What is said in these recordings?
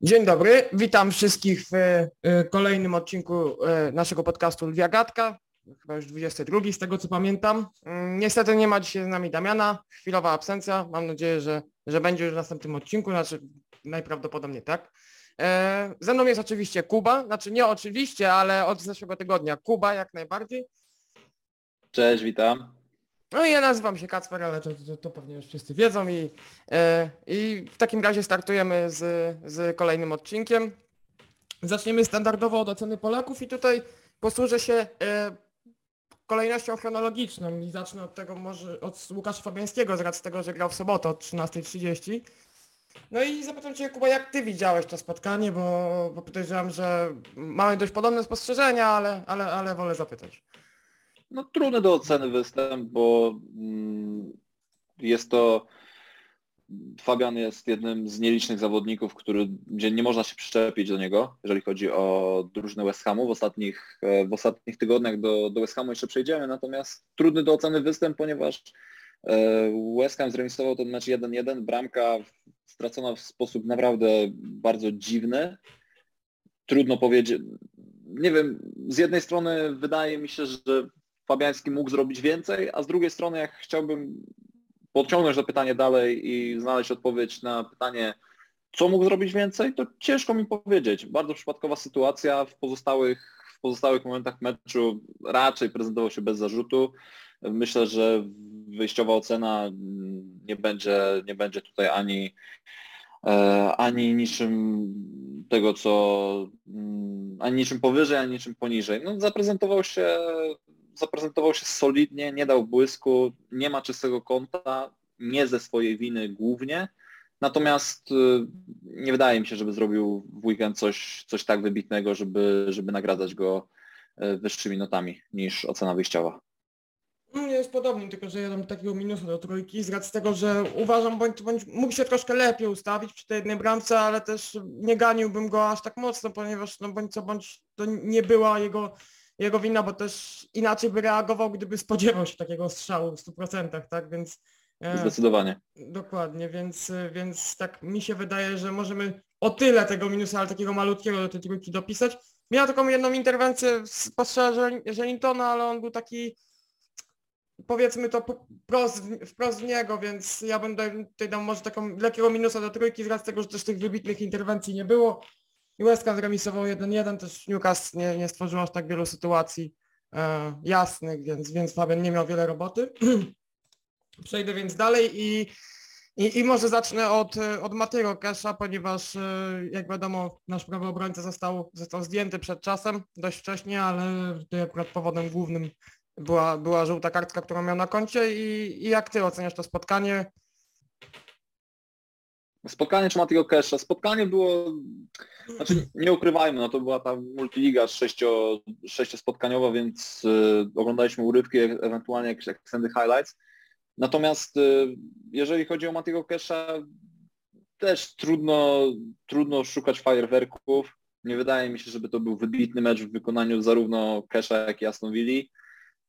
Dzień dobry, witam wszystkich w e, kolejnym odcinku e, naszego podcastu Lwia chyba już 22 z tego co pamiętam. Mm, Niestety nie ma dzisiaj z nami Damiana, chwilowa absencja, mam nadzieję, że, że będzie już w następnym odcinku, znaczy najprawdopodobniej tak. E, Ze mną jest oczywiście Kuba, znaczy nie oczywiście, ale od zeszłego tygodnia Kuba jak najbardziej. Cześć, witam. No i ja nazywam się Kacper, ale to, to, to pewnie już wszyscy wiedzą i, e, i w takim razie startujemy z, z kolejnym odcinkiem. Zaczniemy standardowo od oceny Polaków i tutaj posłużę się e, kolejnością chronologiczną i zacznę od tego może od Łukasza Fabiańskiego z racji tego, że grał w sobotę od 13.30. No i zapytam Cię Kuba, jak Ty widziałeś to spotkanie, bo, bo podejrzewam, że mamy dość podobne spostrzeżenia, ale, ale, ale wolę zapytać. No trudny do oceny występ, bo mm, jest to Fabian jest jednym z nielicznych zawodników, który, gdzie nie można się przyczepić do niego, jeżeli chodzi o drużynę West Hamu. W ostatnich, e, w ostatnich tygodniach do, do West Hamu jeszcze przejdziemy, natomiast trudny do oceny występ, ponieważ e, West Ham zremisował ten mecz 1-1, bramka stracona w sposób naprawdę bardzo dziwny. Trudno powiedzieć, nie wiem, z jednej strony wydaje mi się, że Fabiański mógł zrobić więcej, a z drugiej strony jak chciałbym podciągnąć to pytanie dalej i znaleźć odpowiedź na pytanie, co mógł zrobić więcej, to ciężko mi powiedzieć. Bardzo przypadkowa sytuacja w pozostałych, w pozostałych momentach meczu raczej prezentował się bez zarzutu. Myślę, że wyjściowa ocena nie będzie, nie będzie tutaj ani, e, ani niczym tego, co ani niczym powyżej, ani niczym poniżej. No, zaprezentował się zaprezentował się solidnie, nie dał błysku, nie ma czystego konta, nie ze swojej winy głównie. Natomiast y, nie wydaje mi się, żeby zrobił w weekend coś, coś tak wybitnego, żeby, żeby nagradzać go y, wyższymi notami niż ocena wyjściowa. Jest podobnie, tylko że ja dam takiego minusu do trójki z racji tego, że uważam, bądź, bądź mógł się troszkę lepiej ustawić przy tej jednej bramce, ale też nie ganiłbym go aż tak mocno, ponieważ no bądź co bądź to nie była jego jego wina, bo też inaczej by reagował, gdyby spodziewał się takiego strzału w 100%, tak? Więc e, Zdecydowanie. Dokładnie, więc, więc tak mi się wydaje, że możemy o tyle tego minusa, ale takiego malutkiego do tej trójki dopisać. Miał taką jedną interwencję z pastrza Żelintona, ale on był taki powiedzmy to wprost, wprost w niego, więc ja bym tutaj dał może taką lekkiego minusa do trójki z racji tego, że też tych wybitnych interwencji nie było. I West Ham zremisował 1-1, też Newcastle nie, nie aż tak wielu sytuacji e, jasnych, więc, więc Fabian nie miał wiele roboty. Przejdę więc dalej i, i, i może zacznę od, od Matego Kesha, ponieważ e, jak wiadomo nasz prawy obrońca został, został zdjęty przed czasem, dość wcześnie, ale tutaj akurat powodem głównym była, była żółta kartka, którą miał na koncie i, i jak ty oceniasz to spotkanie? Spotkanie czy Matiego Kesha? Spotkanie było, znaczy nie ukrywajmy, no to była ta multiliga sześcio, sześciospotkaniowa, więc y, oglądaliśmy urywki, ewentualnie jakieś extended highlights. Natomiast y, jeżeli chodzi o Matiego Kesha, też trudno, trudno szukać fajerwerków. Nie wydaje mi się, żeby to był wybitny mecz w wykonaniu zarówno Kesha, jak i Aston Villa.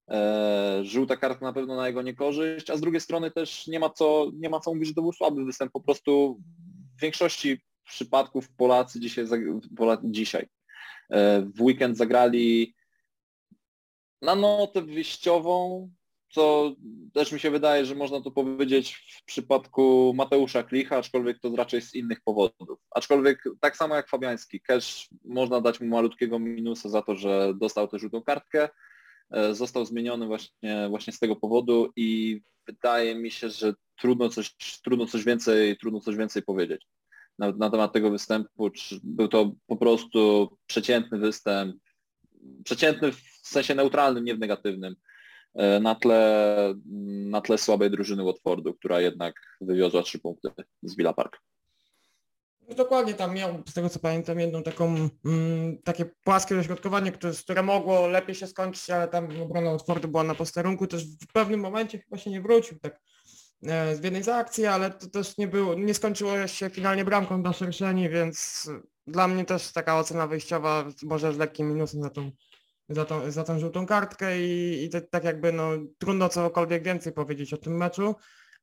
E, żółta karta na pewno na jego niekorzyść, a z drugiej strony też nie ma co, nie ma co mówić, że to był słaby występ. Po prostu w większości przypadków Polacy dzisiaj, Polacy dzisiaj e, w weekend zagrali na notę wyjściową, co też mi się wydaje, że można to powiedzieć w przypadku Mateusza Klicha, aczkolwiek to raczej z innych powodów. Aczkolwiek tak samo jak Fabiański, Cash można dać mu malutkiego minusa za to, że dostał tę żółtą kartkę, E, został zmieniony właśnie, właśnie z tego powodu i wydaje mi się, że trudno coś, trudno coś więcej, trudno coś więcej powiedzieć na, na temat tego występu. Czy był to po prostu przeciętny występ, przeciętny w sensie neutralnym, nie w negatywnym, e, na tle, na tle słabej drużyny Watfordu, która jednak wywiozła trzy punkty z Villa Park. No dokładnie tam miał, z tego co pamiętam, jedną taką, mm, takie płaskie dośrodkowanie, które, które mogło lepiej się skończyć, ale tam obrona Watfordu była na posterunku, też w pewnym momencie chyba się nie wrócił tak z jednej z akcji, ale to też nie było, nie skończyło się finalnie bramką dla Szerszeni, więc dla mnie też taka ocena wyjściowa może z lekkim minusem za tą, za tą, za tą żółtą kartkę i, i tak jakby no trudno cokolwiek więcej powiedzieć o tym meczu.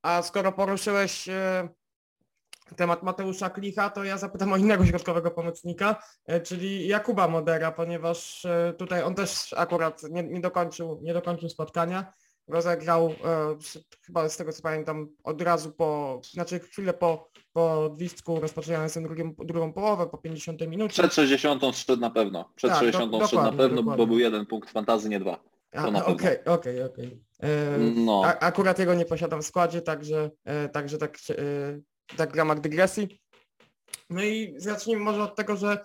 A skoro poruszyłeś e, temat Mateusza Klicha, to ja zapytam o innego środkowego pomocnika, e, czyli Jakuba Modera, ponieważ e, tutaj on też akurat nie, nie dokończył, nie dokończył spotkania. Rozegrał e, chyba z tego co pamiętam od razu po, znaczy chwilę po, po odwisku rozpoczynając drugą, drugą połowę, po 50 minucie. Przed 60 szedł na pewno. Przed Tak, 60 do- na pewno, dokładnie. bo był jeden punkt fantazy, nie dwa. Okej, okej, okej. E, No. Akurat jego nie posiadam w składzie, także, e, także tak, e, tak w ramach dygresji. No i zacznijmy może od tego, że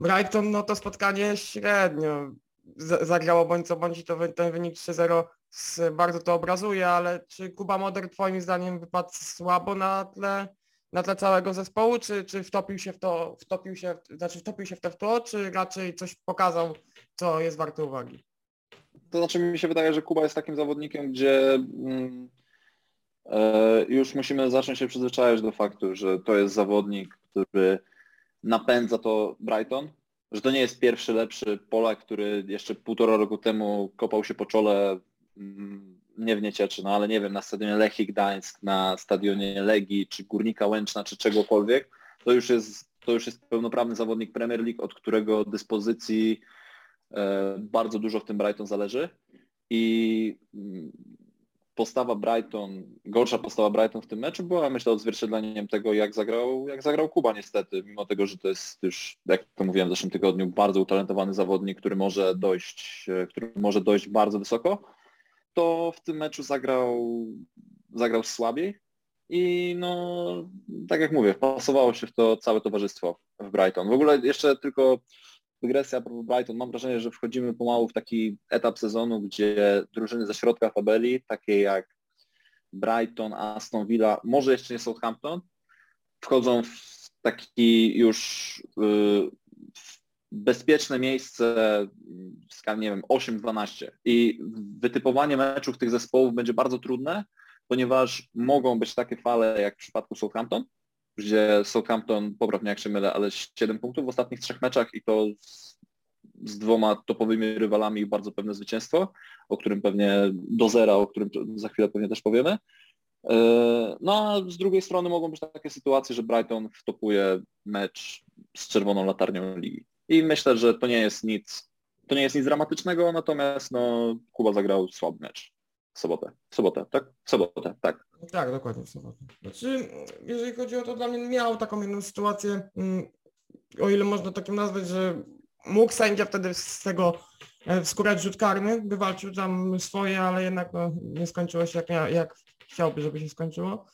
Brighton, no to spotkanie średnio zagrało bądź co bądź i to ten wynik 3-0 z- bardzo to obrazuje, ale czy Kuba Moder twoim zdaniem wypadł słabo na tle, na tle całego zespołu, czy, czy wtopił się w to, wtopił się, znaczy wtopił się w to w tło, czy raczej coś pokazał, co jest warte uwagi? To znaczy mi się wydaje, że Kuba jest takim zawodnikiem, gdzie mm, e, już musimy zacząć się przyzwyczajać do faktu, że to jest zawodnik, który napędza to Brighton, że to nie jest pierwszy lepszy Polak, który jeszcze półtora roku temu kopał się po czole mm, nie w Niecieczy, no ale nie wiem, na stadionie Lechii Gdańsk, na stadionie Legii, czy Górnika Łęczna, czy czegokolwiek, to już jest, to już jest pełnoprawny zawodnik Premier League, od którego dyspozycji e, bardzo dużo w tym Brighton zależy. I mm, postawa Brighton, gorsza postawa Brighton w tym meczu była myślę odzwierciedleniem tego, jak zagrał, jak zagrał Kuba niestety, mimo tego, że to jest już, jak to mówiłem w zeszłym tygodniu, bardzo utalentowany zawodnik, który może dojść, e, który może dojść bardzo wysoko, to w tym meczu zagrał, zagrał słabiej i no, tak jak mówię, pasowało się w to całe towarzystwo w Brighton. W ogóle jeszcze tylko dygresja propos Brighton. Mam wrażenie, że wchodzimy pomału w taki etap sezonu, gdzie drużyny ze środka tabeli, takie jak Brighton, Aston Villa, może jeszcze nie Southampton, wchodzą w taki już y, w bezpieczne miejsce nie wiem, 8-12 i wytypowanie meczów tych zespołów będzie bardzo trudne, ponieważ mogą być takie fale jak w przypadku Southampton, gdzie Southampton, poprawnie jak się mylę, ale 7 punktów w ostatnich trzech meczach i to z, z dwoma topowymi rywalami i bardzo pewne zwycięstwo, o którym pewnie do zera, o którym za chwilę pewnie też powiemy. E, No a z drugiej strony mogą być takie sytuacje, że Brighton wtopuje mecz z czerwoną latarnią ligi. I myślę, że to nie jest nic, to nie jest nic dramatycznego, natomiast no, Kuba zagrał słaby mecz w sobotę. W sobotę, tak? W sobotę, tak. Tak, dokładnie w sobotę. Znaczy, jeżeli chodzi o to, dla mnie miał taką jedną sytuację, mm, o ile można takim nazwać, że mógł sędzia wtedy z tego e, wskórać rzut karny, wywalczył tam swoje, ale jednak no, nie skończyło się jak, mia- jak chciałby, żeby się skończyło.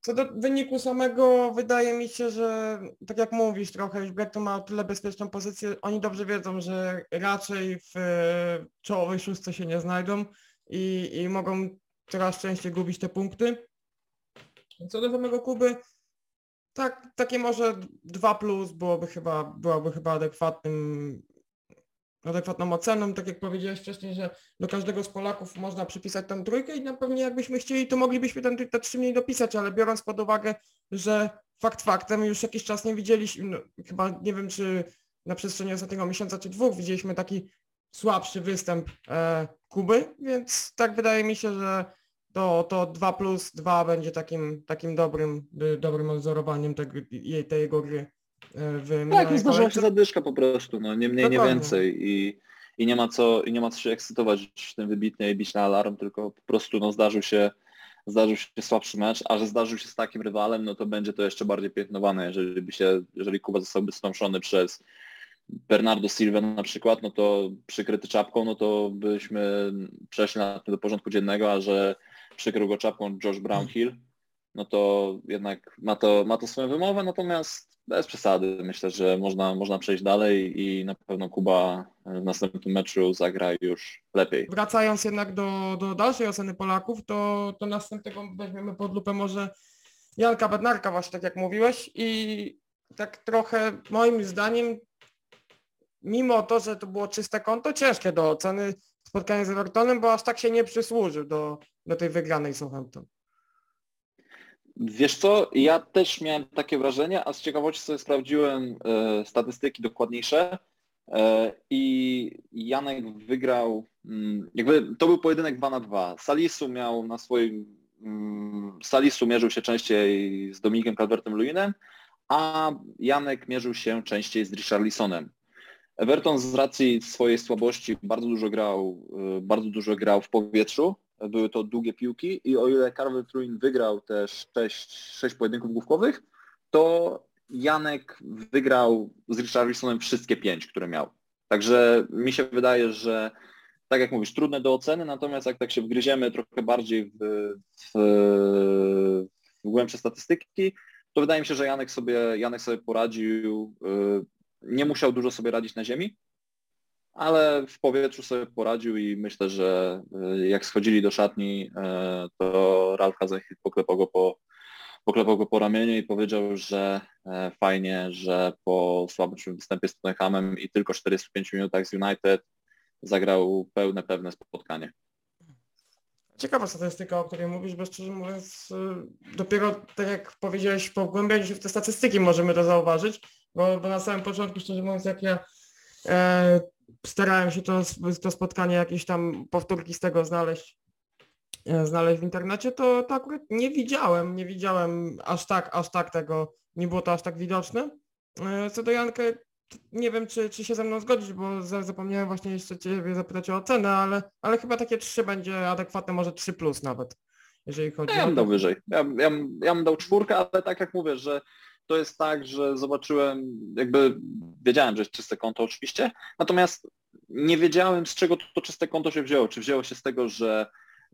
Co do wyniku samego, wydaje mi się, że tak jak mówisz trochę, już Brighton ma o tyle bezpieczną pozycję, oni dobrze wiedzą, że raczej w e, czołowej szóstce się nie znajdą i, i mogą coraz częściej gubić te punkty. Co do samego Kuby, tak, takie może 2 plus byłoby chyba, byłoby chyba adekwatnym, adekwatną oceną, tak jak powiedziałeś wcześniej, że do każdego z Polaków można przypisać tę trójkę i na pewnie jakbyśmy chcieli, to moglibyśmy ten, te trzy mniej dopisać, ale biorąc pod uwagę, że fakt faktem już jakiś czas nie widzieliśmy, no, chyba nie wiem czy na przestrzeni ostatniego miesiąca czy dwóch widzieliśmy taki słabszy występ e, Kuby, więc tak wydaje mi się, że to, to 2 plus 2 będzie takim, takim dobrym, dobrym odzorowaniem jej, tej jego gry e, w Tak, minionej no kolejce. się zadyszka po prostu, no nie mniej, nie Dokładnie. więcej i, i nie ma co i nie ma co się ekscytować w tym wybitnie i bić na alarm, tylko po prostu no zdarzył się zdarzył się słabszy mecz, a że zdarzył się z takim rywalem, no to będzie to jeszcze bardziej piętnowane, jeżeli by się, jeżeli Kuba zostałby stąszony przez Bernardo Silva na przykład, no to przykryty czapką, no to byśmy przeszli na do porządku dziennego, a że przykrył go czapką Josh Brownhill, no to jednak ma to, ma to swoją wymowę, natomiast bez przesady. Myślę, że można, można przejść dalej i na pewno Kuba w następnym meczu zagra już lepiej. Wracając jednak do, do dalszej oceny Polaków, to, to następnego weźmiemy pod lupę może Janka Bednarka właśnie tak jak mówiłeś i tak trochę moim zdaniem mimo to, że to było czyste konto, ciężkie do oceny spotkanie z Evertonem, bo aż tak się nie przysłużył do, do tej wygranej Southampton. Wiesz co, ja też miałem takie wrażenie, a z ciekawości sobie sprawdziłem e, statystyki dokładniejsze e, i Janek wygrał, mm, jakby to był pojedynek 2 na 2. Salisu miał na swoim mm, Salisu mierzył się częściej z Dominikiem Calvertem-Lewinem, a Janek mierzył się częściej z Richarlisonem. Everton z racji swojej słabości bardzo dużo grał, y, bardzo dużo grał w powietrzu, były to długie piłki i o ile Calvert Lewin wygrał te 6, 6 pojedynków główkowych, to Janek wygrał z Richarlisonem wszystkie pięć, które miał. Także mi się wydaje, że tak jak mówisz, trudne do oceny, natomiast jak tak się wgryziemy trochę bardziej w, w, w głębsze statystyki, to wydaje mi się, że Janek sobie, Janek sobie poradził, y, nie musiał dużo sobie radzić na ziemi, ale w powietrzu sobie poradził i myślę, że y, jak schodzili do szatni, y, to Ralf Hasenhüttl poklepał go po, poklepał go po ramieniu i powiedział, że fajnie, że po słabym występie z Tottenhamem i tylko 45 minutach z United zagrał pełne, pewne spotkanie. Ciekawa statystyka, o której mówisz, bo szczerze mówiąc dopiero tak jak powiedziałeś, po wgłębianiu się w te statystyki możemy to zauważyć, bo, bo na samym początku, szczerze mówiąc, jak ja e, starałem się to, to spotkanie, jakieś tam powtórki z tego znaleźć, e, znaleźć w internecie, to, to akurat nie widziałem, nie widziałem aż tak, aż tak tego, nie było to aż tak widoczne. E, co do Janka, nie wiem, czy, czy się ze mną zgodzić, bo zapomniałem właśnie jeszcze Ciebie zapytać o ocenę, ale, ale chyba takie 3 będzie adekwatne, może 3 plus nawet, jeżeli chodzi ja o... bym dał wyżej. Ja, ja, ja bym dał czwórkę, ale tak jak mówię, że to jest tak, że zobaczyłem, jakby wiedziałem, że jest czyste konto oczywiście, natomiast nie wiedziałem z czego to, czyste konto się wzięło. Czy wzięło się z tego, że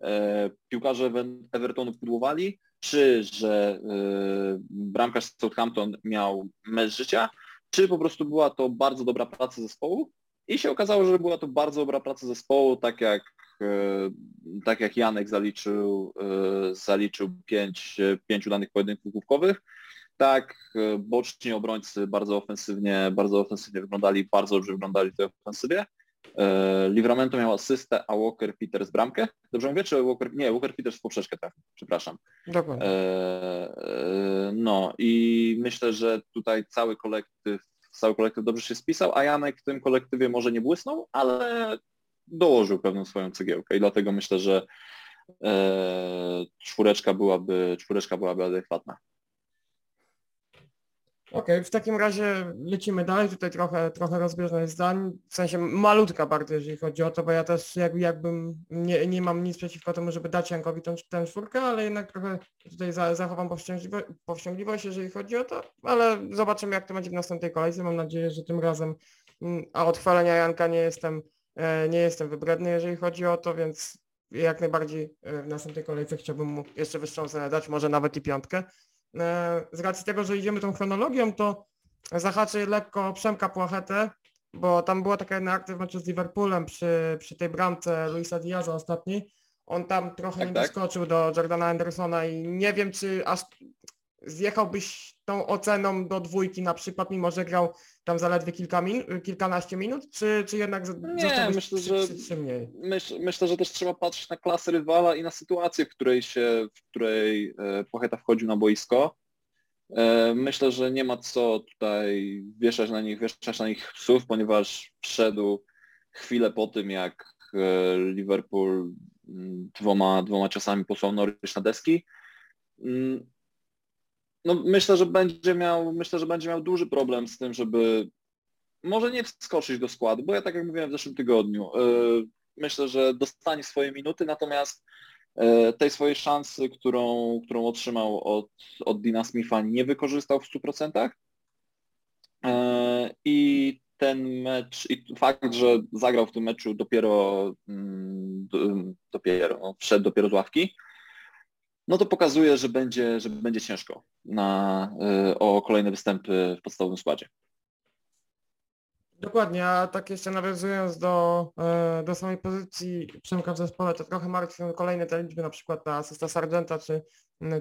e, piłkarze Evertonu pudłowali, czy że e, bramkarz Southampton miał mecz życia, czy po prostu była to bardzo dobra praca zespołu i się okazało, że była to bardzo dobra praca zespołu, tak jak, e, tak jak Janek zaliczył, e, zaliczył pięć, pięć udanych pojedynków główkowych, tak e, boczni obrońcy bardzo ofensywnie, bardzo ofensywnie wyglądali, bardzo dobrze wyglądali w tej ofensywie. Livramento miał asystę, a Walker Peters bramkę. Dobrze mówię, czy Walker... Nie, Walker Peters w poprzeczkę trafił, przepraszam. Dokładnie. No i myślę, że tutaj cały kolektyw, cały kolektyw dobrze się spisał, a Janek w tym kolektywie może nie błysnął, ale dołożył pewną swoją cegiełkę i dlatego myślę, że e, czwóreczka byłaby, czwóreczka byłaby adekwatna. Okej, okay, w takim razie lecimy dalej. Tutaj trochę, trochę rozbieżność zdań, w sensie malutka bardzo, jeżeli chodzi o to, bo ja też jak, jakbym nie, nie mam nic przeciwko temu, żeby dać Jankowi tę, tę czwórkę, ale jednak trochę tutaj za, zachowam powściągliwość, powściągliwość, jeżeli chodzi o to, ale zobaczymy jak to będzie w następnej kolejce. Mam nadzieję, że tym razem, mm, a od chwalenia Janka nie jestem, e, nie jestem wybredny, jeżeli chodzi o to, więc jak najbardziej e, w następnej kolejce chciałbym mu jeszcze wyższą ocenę dać, może nawet i piątkę. E, z racji tego, że idziemy tą chronologią, to zahaczę lekko Przemka Płachetę, bo tam była taka jedna akcja w meczu z Liverpoolem przy, przy tej bramce Luisa Diaza ostatniej. On tam trochę tak, nie tak. doskoczył do Jordana Andersona i nie wiem, czy aż zjechałbyś tą oceną do dwójki na przykład, mimo że grał tam zaledwie kilka min kilkanaście minut, czy, czy jednak nie, myślę, że, mniej? Myśl, myślę, że też trzeba patrzeć na klasę rywala i na sytuację, w której się, w której e, Pocheta wchodził na boisko. E, myślę, że nie ma co tutaj wieszać na nich, wieszać na nich psów, ponieważ wszedł chwilę po tym, jak e, Liverpool mm, dwoma, dwoma ciosami posłał Norwich na deski. No myślę, że będzie miał, myślę, że będzie miał duży problem z tym, żeby może nie wskoczyć do składu, bo ja tak jak mówiłem w zeszłym tygodniu, yy, myślę, że dostanie swoje minuty, natomiast yy, tej swojej szansy, którą, którą otrzymał od, od Dina Smitha nie wykorzystał w 100%. Yy, I ten mecz, i fakt, że zagrał w tym meczu dopiero, mm, dopiero no, wszedł dopiero z ławki, no to pokazuje, że będzie, że będzie ciężko na, y, o kolejne występy w podstawowym składzie. Dokładnie, a tak jeszcze nawiązując do, e, do samej pozycji Przemka w zespole, to trochę martwią kolejne te liczby, na przykład ta asysta Sargenta czy,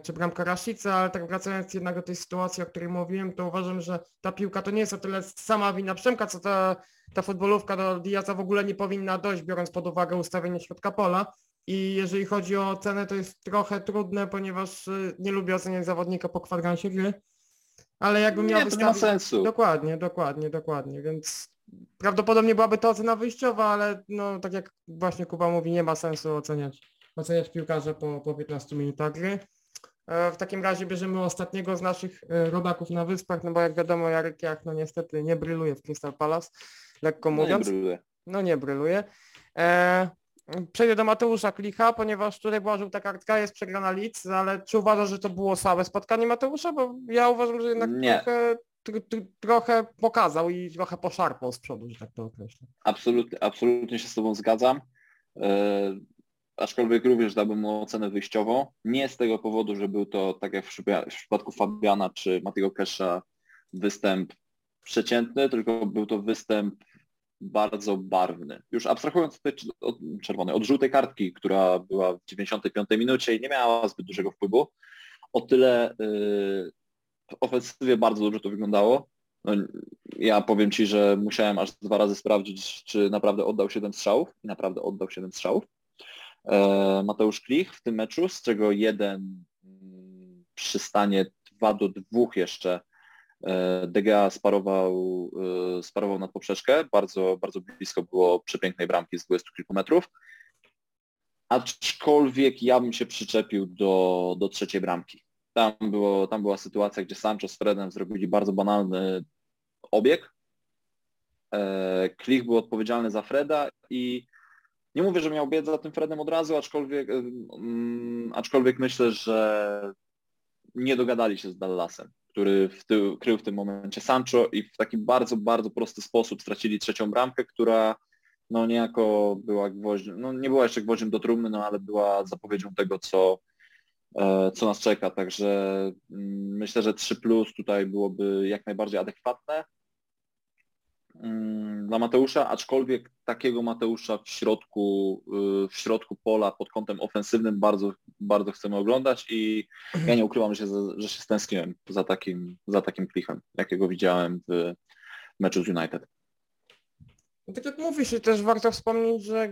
czy bramka Rashica, ale tak wracając jednak do tej sytuacji, o której mówiłem, to uważam, że ta piłka to nie jest o tyle sama wina Przemka, co ta, ta futbolówka do Diaza w ogóle nie powinna dojść, biorąc pod uwagę ustawienie środka pola, i jeżeli chodzi o cenę, to jest trochę trudne, ponieważ y, nie lubię oceniać zawodnika po kwadransie gry. Ale jakbym miał nie, wystawić... to nie ma sensu. Dokładnie, dokładnie, dokładnie, więc prawdopodobnie byłaby to ocena wyjściowa, ale no tak jak właśnie Kuba mówi, nie ma sensu oceniać oceniać piłkarze po, po 15 minutach gry. E, w takim razie bierzemy ostatniego z naszych e, rodaków na wyspach, no bo jak wiadomo Jarek Jach no niestety nie bryluje w Crystal Palace, lekko No nie mówiąc. bryluje. No nie bryluje. E, przejdę do Mateusza Klicha, ponieważ tutaj była żółta kartka, jest przegrana Leeds, ale czy uważasz, że to było słabe spotkanie Mateusza? Bo ja uważam, że jednak Nie. trochę, tr, tr, trochę pokazał i trochę poszarpał z przodu, że tak to określę. Absolutnie, absolutnie się z Tobą zgadzam. E, aczkolwiek również dałbym mu ocenę wyjściową. Nie z tego powodu, że był to, tak jak w, w przypadku Fabiana czy Matiego Kesha, występ przeciętny, tylko był to występ bardzo barwny. Już abstrahując od, czerwonej, od żółtej kartki, która była w 95 minucie i nie miała zbyt dużego wpływu, o tyle y, w ofensywie bardzo dobrze to wyglądało. No, ja powiem Ci, że musiałem aż dwa razy sprawdzić, czy naprawdę oddał 7 strzałów i naprawdę oddał 7 strzałów. E, Mateusz Klich w tym meczu, z czego jeden mm, przy stanie 2 do 2 jeszcze DGA sparował, e, sparował nad poprzeczkę. Bardzo, bardzo blisko było przepięknej bramki z 20 kilku metrów. Aczkolwiek ja bym się przyczepił do, do trzeciej bramki. Tam, było, tam była sytuacja, gdzie Sancho z Fredem zrobili bardzo banalny obieg. E, Klich był odpowiedzialny za Freda i nie mówię, że miał biec za tym Fredem od razu, aczkolwiek, mm, aczkolwiek myślę, że nie dogadali się z Dallasem, który w krył w tym momencie Sancho i w taki bardzo, bardzo prosty sposób stracili trzecią bramkę, która no niejako była gwoździem, no nie była jeszcze gwoździem do trumny, no ale była zapowiedzią tego, co, e, co nas czeka. Także mm, myślę, że 3 plus tutaj byłoby jak najbardziej adekwatne dla Mateusza, aczkolwiek takiego Mateusza w środku, y, w środku pola pod kątem ofensywnym bardzo, bardzo chcemy oglądać i ja nie ukrywam, że się, że się stęskniłem za takim, za takim klichem, jakiego widziałem w meczu z United. No tak jak mówisz, też warto wspomnieć, że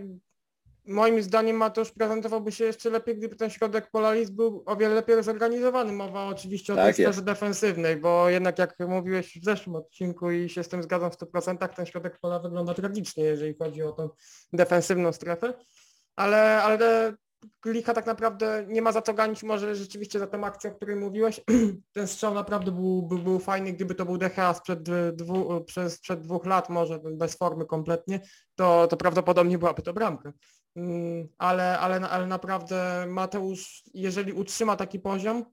moim zdaniem Mateusz prezentowałby się jeszcze lepiej, gdyby ten środek Polaris był o wiele lepiej zorganizowany. Mowa oczywiście o Tak tej jest. sferze defensywnej, bo jednak jak mówiłeś w zeszłym odcinku i się z tym zgadzam w 100%, ten środek pola wygląda tragicznie, jeżeli chodzi o tą defensywną strefę. Ale, ale Licha tak naprawdę nie ma za co ganić, może rzeczywiście za tę akcję, o której mówiłeś. Ten strzał naprawdę był, był, był fajny, gdyby to był DHA sprzed, dwu, przez, sprzed dwóch lat, może bez formy kompletnie, to, to prawdopodobnie byłaby to bramka. Mm, Ale, ale, ale naprawdę Mateusz, jeżeli utrzyma taki poziom,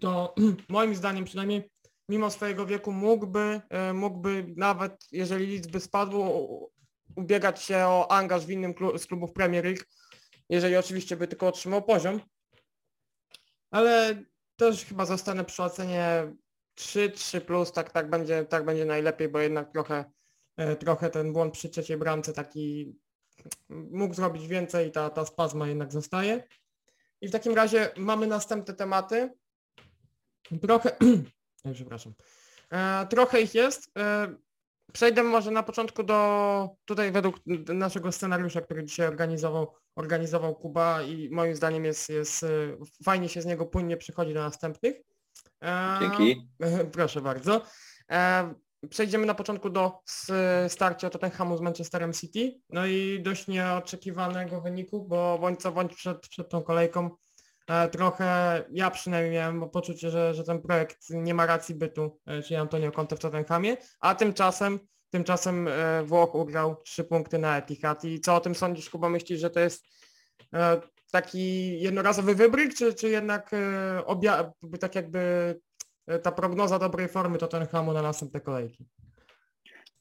to moim zdaniem przynajmniej mimo swojego wieku mógłby, e, mógłby nawet, jeżeli liczby spadły, ubiegać się o angaż w innym klu- z klubów Premier League, jeżeli oczywiście by tylko otrzymał poziom. Ale też chyba zostanę przy ocenie 3, 3 plus, tak, tak, będzie, tak będzie najlepiej, bo jednak trochę, e, trochę ten błąd przy trzeciej bramce taki mógł zrobić więcej, ta, ta spazma jednak zostaje. I w takim razie mamy następne tematy. Trochę, przepraszam, e, trochę ich jest. E, przejdę może na początku do, tutaj według naszego scenariusza, który dzisiaj organizował, organizował Kuba i moim zdaniem jest, jest e, fajnie się z niego płynnie przychodzi do następnych. E, Dzięki. Proszę bardzo. Przejdziemy na początku do starcia Tottenhamu z Manchesterem City. No i dość nieoczekiwanego wyniku, bo bądź co bądź przed, przed tą kolejką e, trochę, ja przynajmniej miałem poczucie, że, że ten projekt nie ma racji bytu, e, czyli Antonio Conte w Tottenhamie, a tymczasem tymczasem e, Włoch ugrał trzy punkty na Etihad. I co o tym sądzisz, Kuba? Myślisz, że to jest taki jednorazowy wybryk, czy, czy jednak obja- tak jakby ta prognoza dobrej formy Tottenhamu na następne kolejki?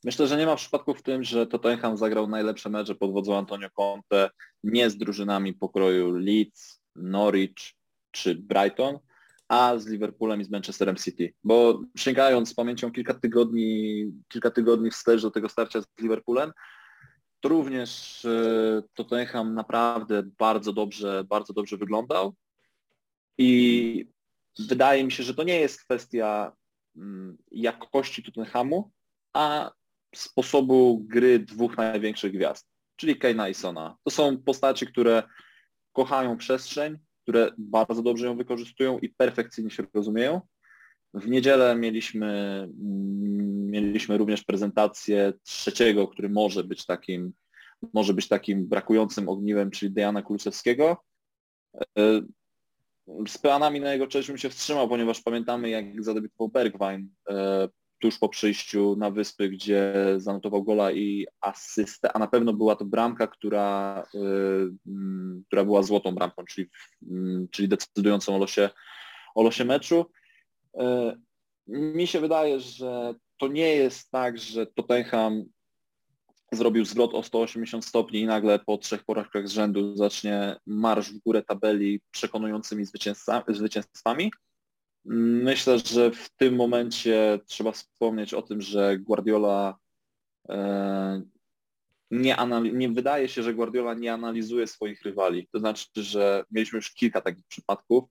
Myślę, że nie ma przypadku w tym, że Tottenham zagrał najlepsze mecze pod wodzą Antonio Conte nie z drużynami pokroju Leeds, Norwich czy Brighton, a z Liverpoolem i z Manchesterem City. Bo sięgając z pamięcią kilka tygodni, kilka tygodni wstecz do tego starcia z Liverpoolem, to również e, Tottenham naprawdę bardzo dobrze, bardzo dobrze wyglądał i wydaje mi się, że to nie jest kwestia mm, jakości Tottenhamu, a sposobu gry dwóch największych gwiazd, czyli Kane'a i Sona. To są postaci, które kochają przestrzeń, które bardzo dobrze ją wykorzystują i perfekcyjnie się rozumieją. W niedzielę mieliśmy, mm, mieliśmy również prezentację trzeciego, który może być takim, może być takim brakującym ogniwem, czyli Dejana Kulusewskiego. E, z peanami na jego cześć bym się wstrzymał, ponieważ pamiętamy jak zadebiutował Bergwijn e, tuż po przyjściu na wyspy, gdzie zanotował gola i asystę, a na pewno była to bramka, która, e, mm, która była złotą bramką, czyli, mm, czyli decydującą o losie, o losie meczu. Mi się wydaje, że to nie jest tak, że Tottenham zrobił zwrot o 180 stopni i nagle po trzech porażkach z rzędu zacznie marsz w górę tabeli przekonującymi zwycięstwami. Myślę, że w tym momencie trzeba wspomnieć o tym, że Guardiola e, nie, nie wydaje się, że Guardiola nie analizuje swoich rywali. To znaczy, że mieliśmy już kilka takich przypadków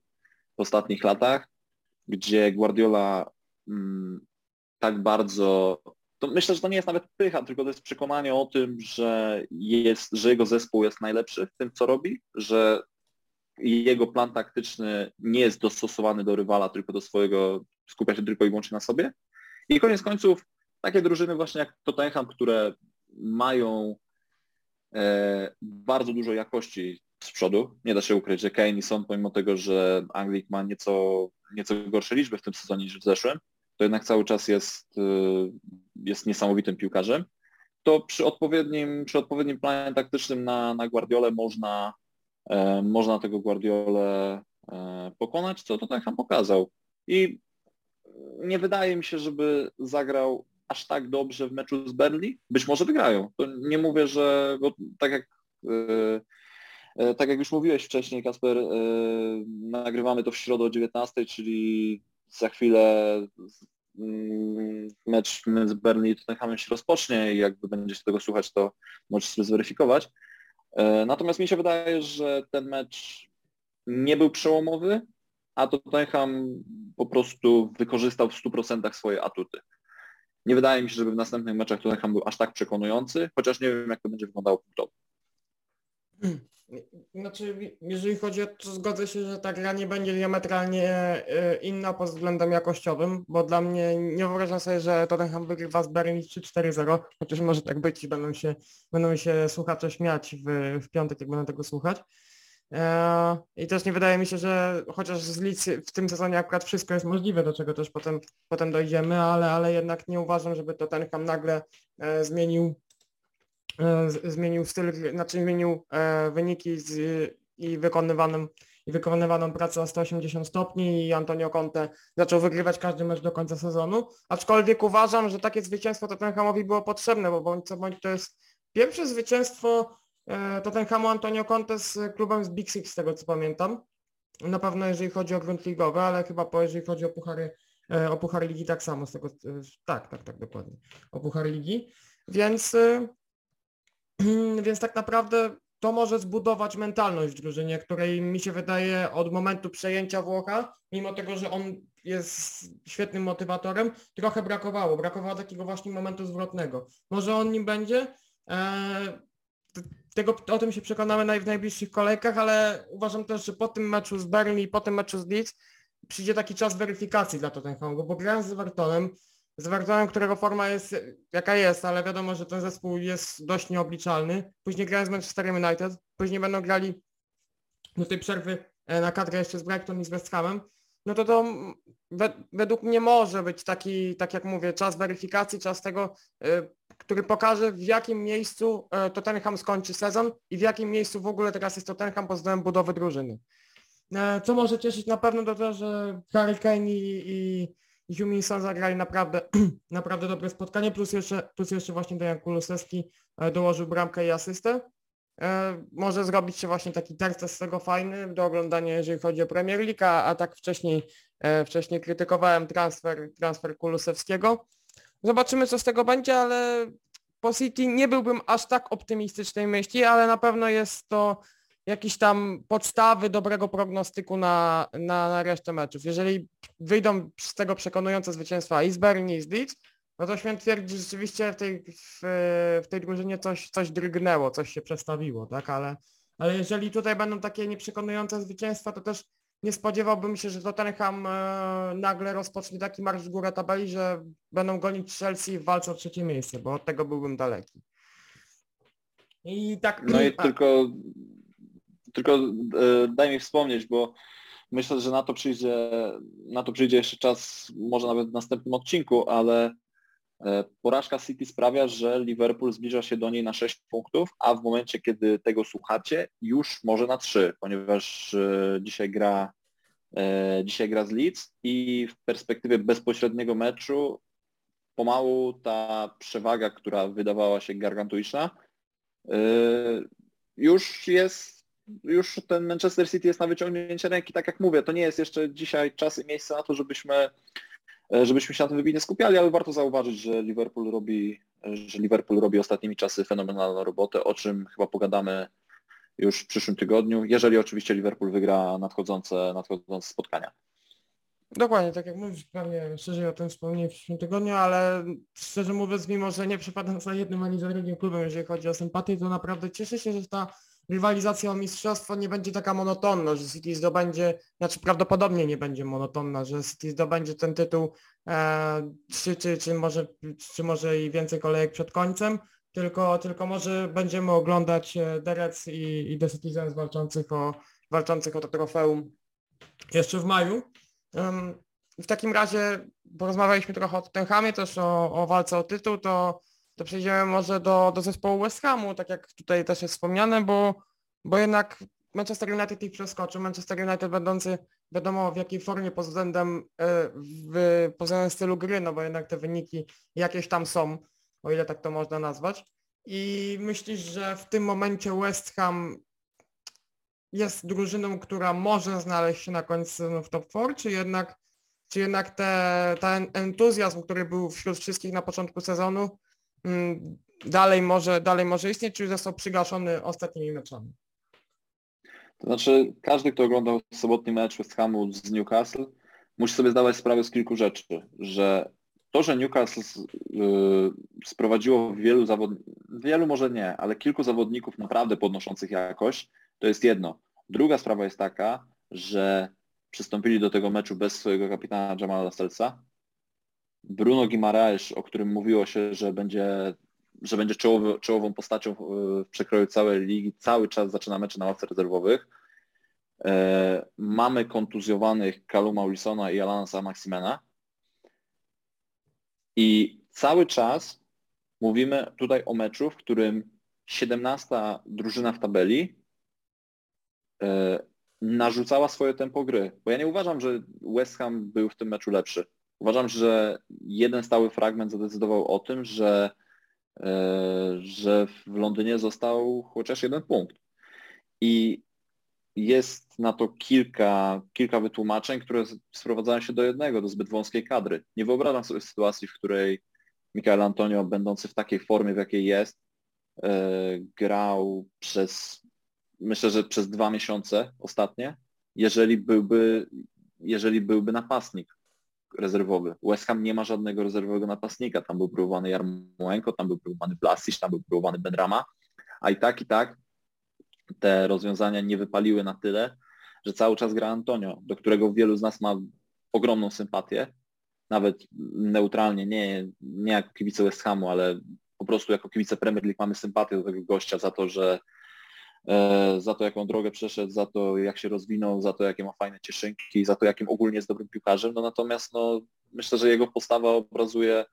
w ostatnich latach, gdzie Guardiola mm, tak bardzo to myślę, że to nie jest nawet pycha, tylko to jest przekonanie o tym, że, jest, że jego zespół jest najlepszy w tym, co robi, że jego plan taktyczny nie jest dostosowany do rywala, tylko do swojego, skupia się tylko i wyłącznie na sobie. I koniec końców takie drużyny właśnie jak Tottenham, które mają e, bardzo dużo jakości z przodu. Nie da się ukryć, że Kane i Son, pomimo tego, że Anglik ma nieco, nieco gorsze liczby w tym sezonie niż w zeszłym, to jednak cały czas jest, y, jest niesamowitym piłkarzem, to przy odpowiednim, przy odpowiednim planie taktycznym na, na Guardiolę można, e, można tego Guardiolę e, pokonać, co Tottenham pokazał. I nie wydaje mi się, żeby zagrał aż tak dobrze w meczu z Burnley. Być może wygrają. To nie mówię, że bo tak jak e, tak jak już mówiłeś wcześniej, Kasper, nagrywamy to w środę o 19, czyli za chwilę mecz między Berlin i Tottenhamem się rozpocznie i jakby będziecie tego słuchać, to możecie sobie zweryfikować. E, natomiast mi się wydaje, że ten mecz nie był przełomowy, a Tottenham po prostu wykorzystał w 100% swoje atuty. Nie wydaje mi się, żeby w następnych meczach Tottenham był aż tak przekonujący, chociaż nie wiem, jak to będzie wyglądało punktowo. Znaczy, jeżeli chodzi o to, zgodzę się, że ta gra nie będzie diametralnie e, inna pod względem jakościowym, bo dla mnie nie wyobrażam sobie, że Tottenham wygrywa z Berlin 3-4-0, chociaż może tak być i będą się, będą się słuchacze śmiać w, w piątek, jak będą tego słuchać. E, I też nie wydaje mi się, że chociaż z Leeds w tym sezonie akurat wszystko jest możliwe, do czego też potem, potem dojdziemy, ale, ale jednak nie uważam, żeby Tottenham nagle e, zmienił zmienił styl, znaczy zmienił e, wyniki z, i wykonywaną, i wykonywaną pracę o 180 stopni i Antonio Conte zaczął wygrywać każdy mecz do końca sezonu. Aczkolwiek uważam, że takie zwycięstwo Tottenhamowi było potrzebne, bo bądź co bądź to jest pierwsze zwycięstwo e, Tottenhamu Antonio Conte z klubem z Big Six, z tego co pamiętam. Na pewno jeżeli chodzi o grunt ligowy, ale chyba po, jeżeli chodzi o puchary, o ligi tak samo, z tego, tak, tak, tak, dokładnie, o puchary ligi. Więc Więc tak naprawdę to może zbudować mentalność w drużynie, której mi się wydaje od momentu przejęcia Włocha, mimo tego, że on jest świetnym motywatorem, trochę brakowało. Brakowało takiego właśnie momentu zwrotnego. Może on nim będzie? Eee, tego, o tym się przekonamy w najbliższych kolejkach, ale uważam też, że po tym meczu z Berlin i po tym meczu z Leeds przyjdzie taki czas weryfikacji dla Tottenhamu, bo grając z Evertonem, z Evertonem, którego forma jest jaka jest, ale wiadomo, że ten zespół jest dość nieobliczalny. Później grają z Manchester United, później będą grali do tej przerwy e, na kadrę jeszcze z Brighton i z West Hamem, no to to według mnie może być taki, tak jak mówię, czas weryfikacji, czas tego, e, który pokaże w jakim miejscu e, Tottenham skończy sezon i w jakim miejscu w ogóle teraz jest Tottenham pod względem budowy drużyny. Co może cieszyć na pewno to to, że Harry Kane i, i Juminson zagrali naprawdę, naprawdę dobre spotkanie, plus jeszcze, plus jeszcze właśnie Dejan Kulusewski e, dołożył bramkę i asystę. E, może zrobić się właśnie taki terces z tego fajny do oglądania, jeżeli chodzi o Premier League, a, a tak wcześniej, e, wcześniej krytykowałem transfer, transfer Kulusewskiego. Zobaczymy, co z tego będzie, ale po City nie byłbym aż tak optymistycznej myśli, ale na pewno jest to jakieś tam podstawy dobrego prognostyku na, na, na resztę meczów. Jeżeli wyjdą z tego przekonujące zwycięstwa i z Berlin i z Leeds, no to śmiem twierdzić, że rzeczywiście w tej, w, w tej drużynie coś, coś drgnęło, coś się przestawiło, tak, ale, ale jeżeli tutaj będą takie nieprzekonujące zwycięstwa, to też nie spodziewałbym się, że Tottenham e, nagle rozpocznie taki marsz w górę tabeli, że będą gonić Chelsea w walce o trzecie miejsce, bo od tego byłbym daleki. I tak... No i tylko tylko e, daj mi wspomnieć, bo myślę, że na to przyjdzie, na to przyjdzie jeszcze czas, może nawet w następnym odcinku, ale e, porażka City sprawia, że Liverpool zbliża się do niej na 6 punktów, a w momencie, kiedy tego słuchacie, już może na 3, ponieważ e, dzisiaj gra dzisiaj gra z Leeds i w perspektywie bezpośredniego meczu pomału ta przewaga, która wydawała się gargantuiczna, już jest, już ten Manchester City jest na wyciągnięcie ręki, tak jak mówię, to nie jest jeszcze dzisiaj czas i miejsce na to, żebyśmy, e, żebyśmy się na tym wybitnie skupiali, ale warto zauważyć, że Liverpool robi, że Liverpool robi ostatnimi czasy fenomenalną robotę, o czym chyba pogadamy już w przyszłym tygodniu, jeżeli oczywiście Liverpool wygra nadchodzące, nadchodzące spotkania. Dokładnie, tak jak mówisz, pewnie szerzej o tym wspomnieć w przyszłym tygodniu, ale szczerze mówiąc, mimo że nie przypadam za jednym ani za drugim klubem, jeżeli chodzi o sympatię, to naprawdę cieszę się, że ta rywalizacja o mistrzostwo nie będzie taka monotonna, że City zdobędzie, znaczy prawdopodobnie nie będzie monotonna, że City zdobędzie ten tytuł e, trzy, czy, czy, może, czy może i więcej kolejek przed końcem, tylko, tylko może będziemy oglądać Reds i, i The Citizens walczących o, walczących o to trofeum jeszcze w maju. W takim razie porozmawialiśmy trochę o Tottenhamie, też o, o walce o tytuł, to, to przejdziemy może do, do zespołu West Hamu, tak jak tutaj też jest wspomniane, bo, bo jednak Manchester United ich przeskoczył. Manchester United będący wiadomo w jakiej formie pod względem, e, w, pod względem stylu gry, no bo jednak te wyniki jakieś tam są, o ile tak to można nazwać. I myślisz, że w tym momencie West Ham jest drużyną, która może znaleźć się na końcu w top 4, czy jednak, czy jednak te, ten entuzjazm, który był wśród wszystkich na początku sezonu, dalej może, dalej może istnieć, czy został przygaszony ostatnimi meczami? To znaczy, każdy, kto oglądał sobotni mecz West Hamu z Newcastle, musi sobie zdawać sprawę z kilku rzeczy, że to, że Newcastle yy, sprowadziło wielu zawodników, wielu może nie, ale kilku zawodników naprawdę podnoszących jakość, to jest jedno. Druga sprawa jest taka, że przystąpili do tego meczu bez swojego kapitana Jamala Lastelsa. Bruno Guimaraes, o którym mówiło się, że będzie, że będzie czołowy, czołową postacią w przekroju całej ligi, cały czas zaczyna mecze na ławce rezerwowych. E, mamy kontuzjowanych Kaluma Wilsona i Alansa Maximena. I cały czas mówimy tutaj o meczu, w którym 17 drużyna w tabeli E, narzucała swoje tempo gry. Bo ja nie uważam, że West Ham był w tym meczu lepszy. Uważam, że jeden stały fragment zadecydował o tym, że, e, że w Londynie został chociaż jeden punkt. I jest na to kilka, kilka wytłumaczeń, które sprowadzają się do jednego, do zbyt wąskiej kadry. Nie wyobrażam sobie sytuacji, w której Mikael Antonio, będący w takiej formie, w jakiej jest, e, grał przez myślę, że przez dwa miesiące ostatnie, jeżeli byłby, jeżeli byłby napastnik rezerwowy. West Ham nie ma żadnego rezerwowego napastnika. Tam był próbowany Jarmołenko, tam był próbowany Blasic, tam był próbowany Benrama, a i tak, i tak te rozwiązania nie wypaliły na tyle, że cały czas gra Antonio, do którego wielu z nas ma ogromną sympatię, nawet neutralnie, nie, nie jako kibice West Hamu, ale po prostu jako kibice Premier League mamy sympatię do tego gościa za to, że za to, jaką drogę przeszedł, za to, jak się rozwinął, za to, jakie ma fajne cieszynki, za to, jakim ogólnie jest dobrym piłkarzem. No natomiast no, myślę, że jego postawa obrazuje,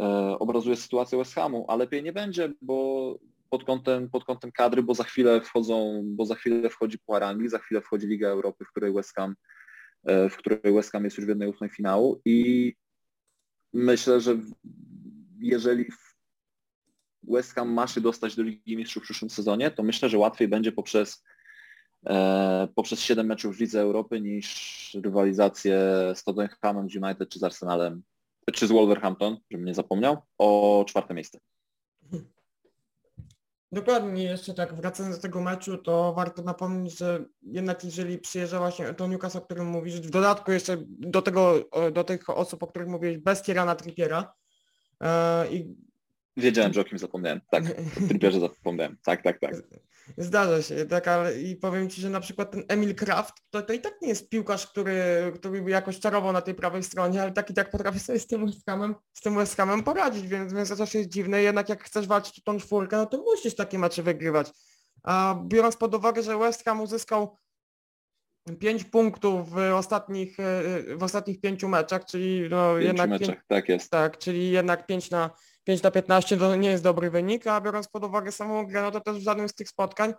e, obrazuje sytuację West Hamu, a lepiej nie będzie, bo pod kątem, pod kątem kadry, bo za chwilę wchodzą, bo za chwilę wchodzi Puchar Anglii, za chwilę wchodzi Liga Europy, w której West Ham, e, w której West Ham jest już w jednej ósmej finału i myślę, że jeżeli West Ham ma się dostać do Ligi Mistrzów w przyszłym sezonie, to myślę, że łatwiej będzie poprzez, e, poprzez 7 meczów w Lidze Europy niż rywalizację z Tottenhamem, United czy z Arsenalem, czy z Wolverhampton, żebym nie zapomniał, o czwarte miejsce. Dokładnie, jeszcze tak wracając do tego meczu, to warto napomnieć, że jednak jeżeli przyjeżdża właśnie to Newcastle, o którym mówisz, w dodatku jeszcze do tego, do tych osób, o których mówiłeś, bez Kierana Trippiera e, i Wiedziałem, że o kim zapomniałem. Tak, o Trippierze zapomniałem. Tak, tak, tak. Zdarza się, tak, ale i powiem Ci, że na przykład ten Emil Kraft, to, to i tak nie jest piłkarz, który, który by jakoś czarował na tej prawej stronie, ale tak i tak potrafi sobie z tym West Hamem, z tym West Hamem poradzić, więc, więc to też jest dziwne. Jednak jak chcesz walczyć o tą czwórkę, no to musisz takie mecze wygrywać. A biorąc pod uwagę, że West Ham uzyskał 5 punktów w ostatnich, w ostatnich pięciu meczach, czyli no W pięciu jednak meczach, pięć, tak jest. tak, czyli jednak 5 na, 5 na 15 to nie jest dobry wynik, a biorąc pod uwagę samą grę, no to też w żadnym z tych spotkań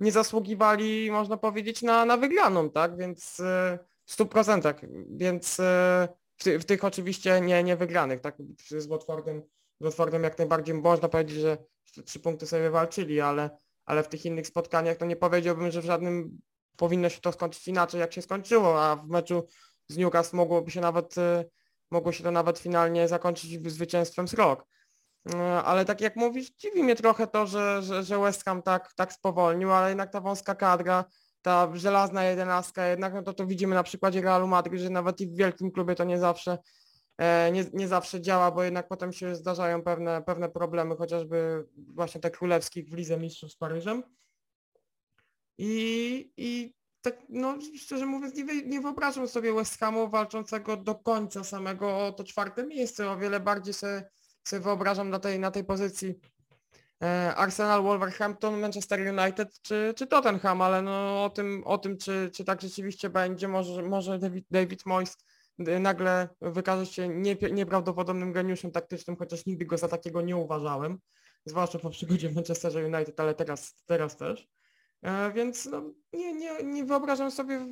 nie zasługiwali, można powiedzieć, na, na wygraną, tak, więc e, w 100%, więc e, w, ty, w tych oczywiście nie, nie wygranych, tak, z Watfordem, z Watfordem jak najbardziej można powiedzieć, że trzy punkty sobie walczyli, ale, ale w tych innych spotkaniach to nie powiedziałbym, że w żadnym powinno się to skończyć inaczej, jak się skończyło, a w meczu z Newcastle mogłoby się nawet, e, mogło się to nawet finalnie zakończyć zwycięstwem z rok. E, Ale tak jak mówisz, dziwi mnie trochę to, że, że, że West Ham tak, tak spowolnił, ale jednak ta wąska kadra, ta żelazna jedenastka, jednak no to, to widzimy na przykładzie Realu Madryt, że nawet i w wielkim klubie to nie zawsze, e, nie, nie zawsze działa, bo jednak potem się zdarzają pewne, pewne problemy, chociażby właśnie te królewskich w Lidze Mistrzów z Paryżem. I, i tak, no szczerze mówiąc, nie, nie wyobrażam sobie West Hamu walczącego do końca samego o to czwarte miejsce. O wiele bardziej sobie, sobie wyobrażam na tej, na tej pozycji e, Arsenal, Wolverhampton, Manchester United czy, czy Tottenham, ale no o tym, o tym czy, czy tak rzeczywiście będzie, może, może David, David Moyes y, nagle wykaże się niepie- nieprawdopodobnym geniuszem taktycznym, chociaż nigdy go za takiego nie uważałem, zwłaszcza po przygodzie w Manchesterze United, ale teraz, teraz też. E, Więc no, nie, nie, nie wyobrażam sobie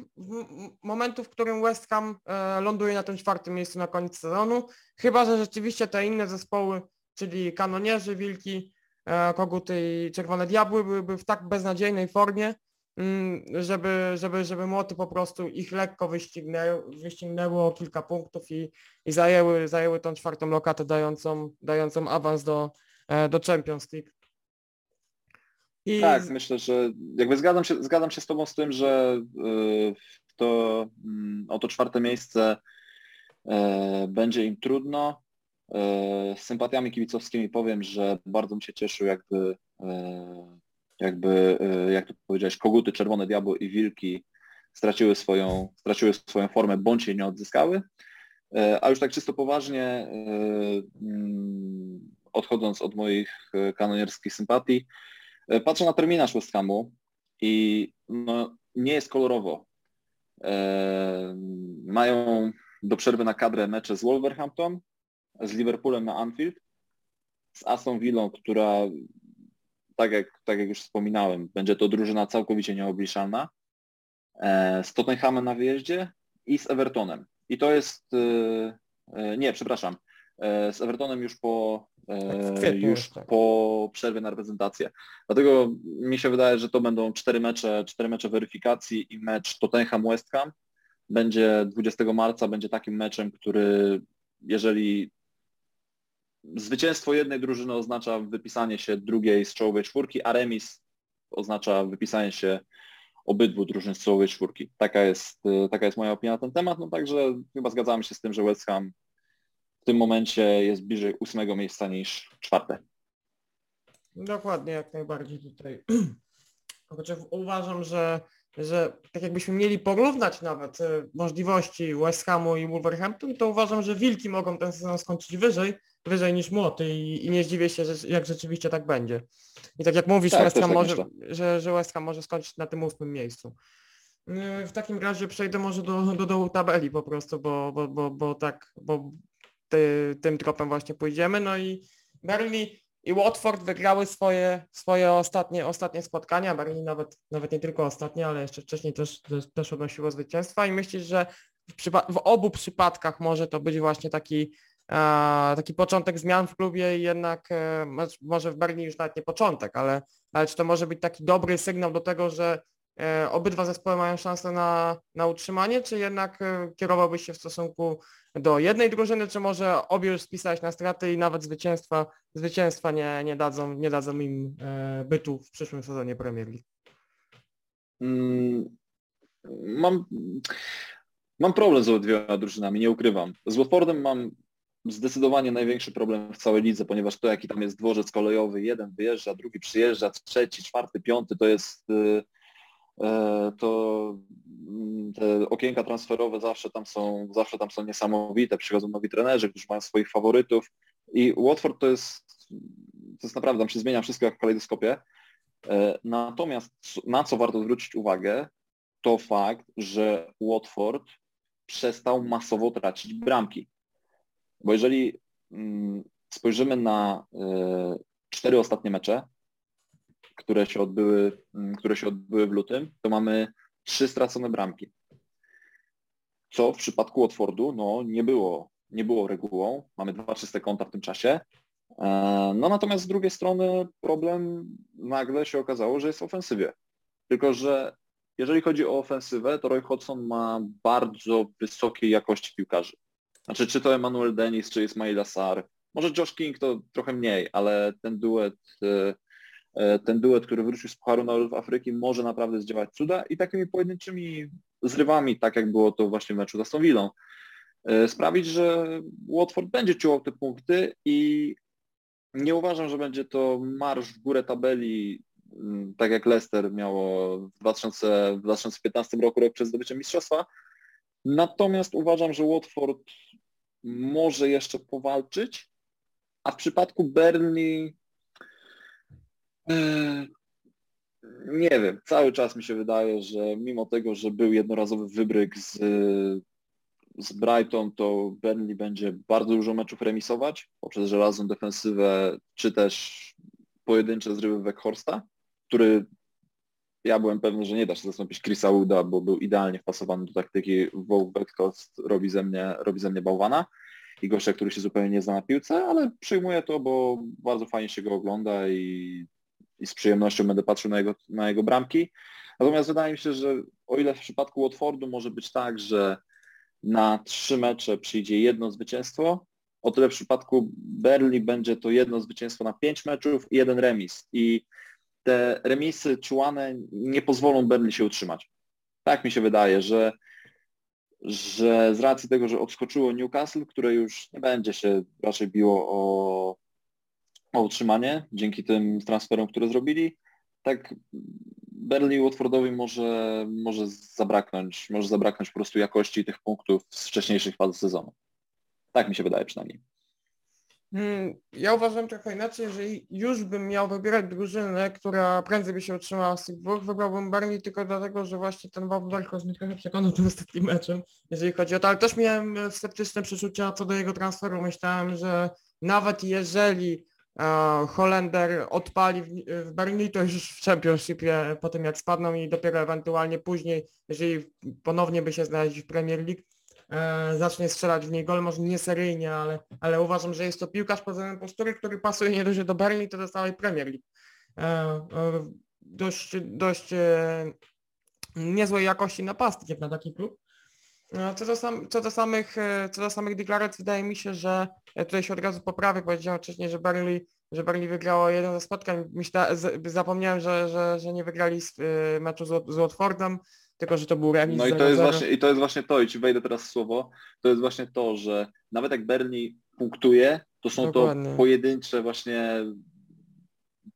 momentu, w którym West Ham e, ląduje na tym czwartym miejscu na koniec sezonu, chyba że rzeczywiście te inne zespoły, czyli kanonierzy, wilki, e, koguty i czerwone diabły byłyby w tak beznadziejnej formie, mm, żeby, żeby, żeby młoty po prostu ich lekko wyścignęły, wyścignęły o kilka punktów i, i zajęły, zajęły tą czwartą lokatę dającą, dającą awans do, do Champions League. I Tak, myślę, że jakby zgadzam się, zgadzam się z Tobą z tym, że y, to mm, o to czwarte miejsce e, będzie im trudno. E, Z sympatiami kibicowskimi powiem, że bardzo mi się cieszył jakby, e, jakby jak to powiedziałeś, koguty, czerwone diabły i wilki straciły swoją, straciły swoją formę bądź jej nie odzyskały. A już tak czysto poważnie, mm, odchodząc od moich kanonierskich sympatii, Patrzę na terminarz West Hamu i no, nie jest kolorowo. E, mają do przerwy na kadrę mecze z Wolverhampton, z Liverpoolem na Anfield, z Aston Villą, która tak jak, tak jak już wspominałem, będzie to drużyna całkowicie nieobliczalna, e, z Tottenhamem na wyjeździe i z Evertonem. I to jest, e, e, nie, przepraszam, e, z Evertonem już po, e, kwietniu już tak. po przerwie na reprezentację. Dlatego mi się wydaje, że to będą cztery mecze, cztery mecze weryfikacji i mecz Tottenham-West Ham będzie 20 marca, będzie takim meczem, który jeżeli zwycięstwo jednej drużyny oznacza wypisanie się drugiej z czołowej czwórki, a remis oznacza wypisanie się obydwu drużyn z czołowej czwórki. Taka jest, y, taka jest moja opinia na ten temat, no także chyba zgadzamy się z tym, że West Ham w tym momencie jest bliżej ósmego miejsca niż czwarte. Dokładnie, jak najbardziej tutaj. Chociaż uważam, że, że tak jakbyśmy mieli porównać nawet e, możliwości West Hamu i Wolverhampton, to uważam, że Wilki mogą ten sezon skończyć wyżej, wyżej niż Młoty i, i nie zdziwię się, że, jak rzeczywiście tak będzie. I tak jak mówisz, Tak, West Ham tak może, myślę. że, że West Ham może skończyć na tym ósmym miejscu. Yy, W takim razie przejdę może do, do dołu tabeli po prostu, bo, bo, bo, bo tak, bo ty, tym tropem właśnie pójdziemy. No i Burnley i Watford wygrały swoje, swoje ostatnie, ostatnie spotkania. Burnley nawet, nawet nie tylko ostatnie, ale jeszcze wcześniej też, też, też odnosiło zwycięstwa i myślisz, że w, w obu przypadkach może to być właśnie taki, e, taki początek zmian w klubie i jednak e, mo- może w Berlin już nawet nie początek, ale, ale czy to może być taki dobry sygnał do tego, że obydwa zespoły mają szansę na, na utrzymanie, czy jednak e, kierowałbyś się w stosunku do jednej drużyny, czy może obie już spisałeś na straty i nawet zwycięstwa, zwycięstwa nie, nie, dadzą, nie dadzą im e, bytu w przyszłym sezonie Premier League? Mm, Mam, mam problem z obydwiema drużynami, nie ukrywam. Z Watfordem mam zdecydowanie największy problem w całej lidze, ponieważ to jaki tam jest dworzec kolejowy, jeden wyjeżdża, drugi przyjeżdża, trzeci, czwarty, piąty, to jest y, e, to mm, te okienka transferowe zawsze tam są, zawsze tam są niesamowite, przychodzą nowi trenerzy, którzy mają swoich faworytów i Watford to jest, to jest naprawdę, tam się zmienia wszystko jak w kalejdoskopie. E, natomiast na co warto zwrócić uwagę, to fakt, że Watford przestał masowo tracić bramki. Bo jeżeli mm, spojrzymy na e, cztery ostatnie mecze, które się odbyły, mm, które się odbyły w lutym, to mamy trzy stracone bramki. Co w przypadku Watfordu no, nie, było, nie było regułą. Mamy dwa czyste konta w tym czasie. E, no natomiast z drugiej strony problem nagle się okazało, że jest w ofensywie. Tylko, że jeżeli chodzi o ofensywę, to Roy Hodgson ma bardzo wysokiej jakości piłkarzy. Znaczy, czy to Emmanuel Dennis, czy Ismail Assar. Może Josh King to trochę mniej, ale ten duet, e, ten duet, który wrócił z Pucharu Narodów Afryki może naprawdę zdziałać cuda i takimi pojedynczymi zrywami, tak jak było to właśnie w meczu z Aston Villą, e, sprawić, że Watford będzie czuł te punkty i nie uważam, że będzie to marsz w górę tabeli Mm, tak jak Leicester miało w, 2000, w 2015 roku rok przed zdobyciem mistrzostwa. Natomiast uważam, że Watford może jeszcze powalczyć, a w przypadku Burnley e, nie wiem, cały czas mi się wydaje, że mimo tego, że był jednorazowy wybryk z, z Brighton, to Burnley będzie bardzo dużo meczów remisować poprzez żelazną defensywę, czy też pojedyncze zrywy Weghorsta który ja byłem pewny, że nie da się zastąpić Chrisa Uda, bo był idealnie wpasowany do taktyki Woł Bedcost robi ze mnie, robi ze mnie bałwana i gościa, który się zupełnie nie zna na piłce, ale przyjmuję to, bo bardzo fajnie się go ogląda i, i z przyjemnością będę patrzył na jego, na jego bramki. Natomiast wydaje mi się, że o ile w przypadku Watfordu może być tak, że na trzy mecze przyjdzie jedno zwycięstwo, o tyle w przypadku Berli będzie to jedno zwycięstwo na pięć meczów i jeden remis. I te remisy czułane nie pozwolą Burnley się utrzymać. Tak mi się wydaje, że, że z racji tego, że odskoczyło Newcastle, które już nie będzie się raczej biło o, o utrzymanie dzięki tym transferom, które zrobili, tak Burnley Watfordowi może, może zabraknąć, może zabraknąć po prostu jakości tych punktów z wcześniejszych faz sezonu. Tak mi się wydaje przynajmniej. Hmm, ja uważam trochę inaczej, jeżeli już bym miał wybierać drużynę, która prędzej by się utrzymała z tych dwóch, wybrałbym Barney tylko dlatego, że właśnie ten Bob Darkos mnie trochę przekonał tym ostatnim meczem, jeżeli chodzi o to, ale też miałem sceptyczne przeczucia co do jego transferu. Myślałem, że nawet jeżeli Holender odpali w, Berlin, to już w Championshipie po tym jak spadną i dopiero ewentualnie później, jeżeli ponownie by się znaleźć w Premier League, e, zacznie strzelać w niej gol, może nie seryjnie, ale, ale uważam, że jest to piłkarz pod względem postury, który pasuje nie dość do Berlin, to do całej Premier League. E, e, dość dość e, niezłej jakości napastnik na taki klub. E, co do, sam, co, do samych, e, co do samych deklaracji wydaje mi się, że e, tutaj się od razu poprawię, powiedziałem wcześniej, że Berlin że Berlin wygrało jeden ze spotkań. Myślę, zapomniałem, że, że, że nie wygrali z, meczu z, z Watfordem tylko że to był remis No i to, jest właśnie, i to jest właśnie to, i ci wejdę teraz w słowo, to jest właśnie to, że nawet jak Berni punktuje, to są Dokładnie. to pojedyncze właśnie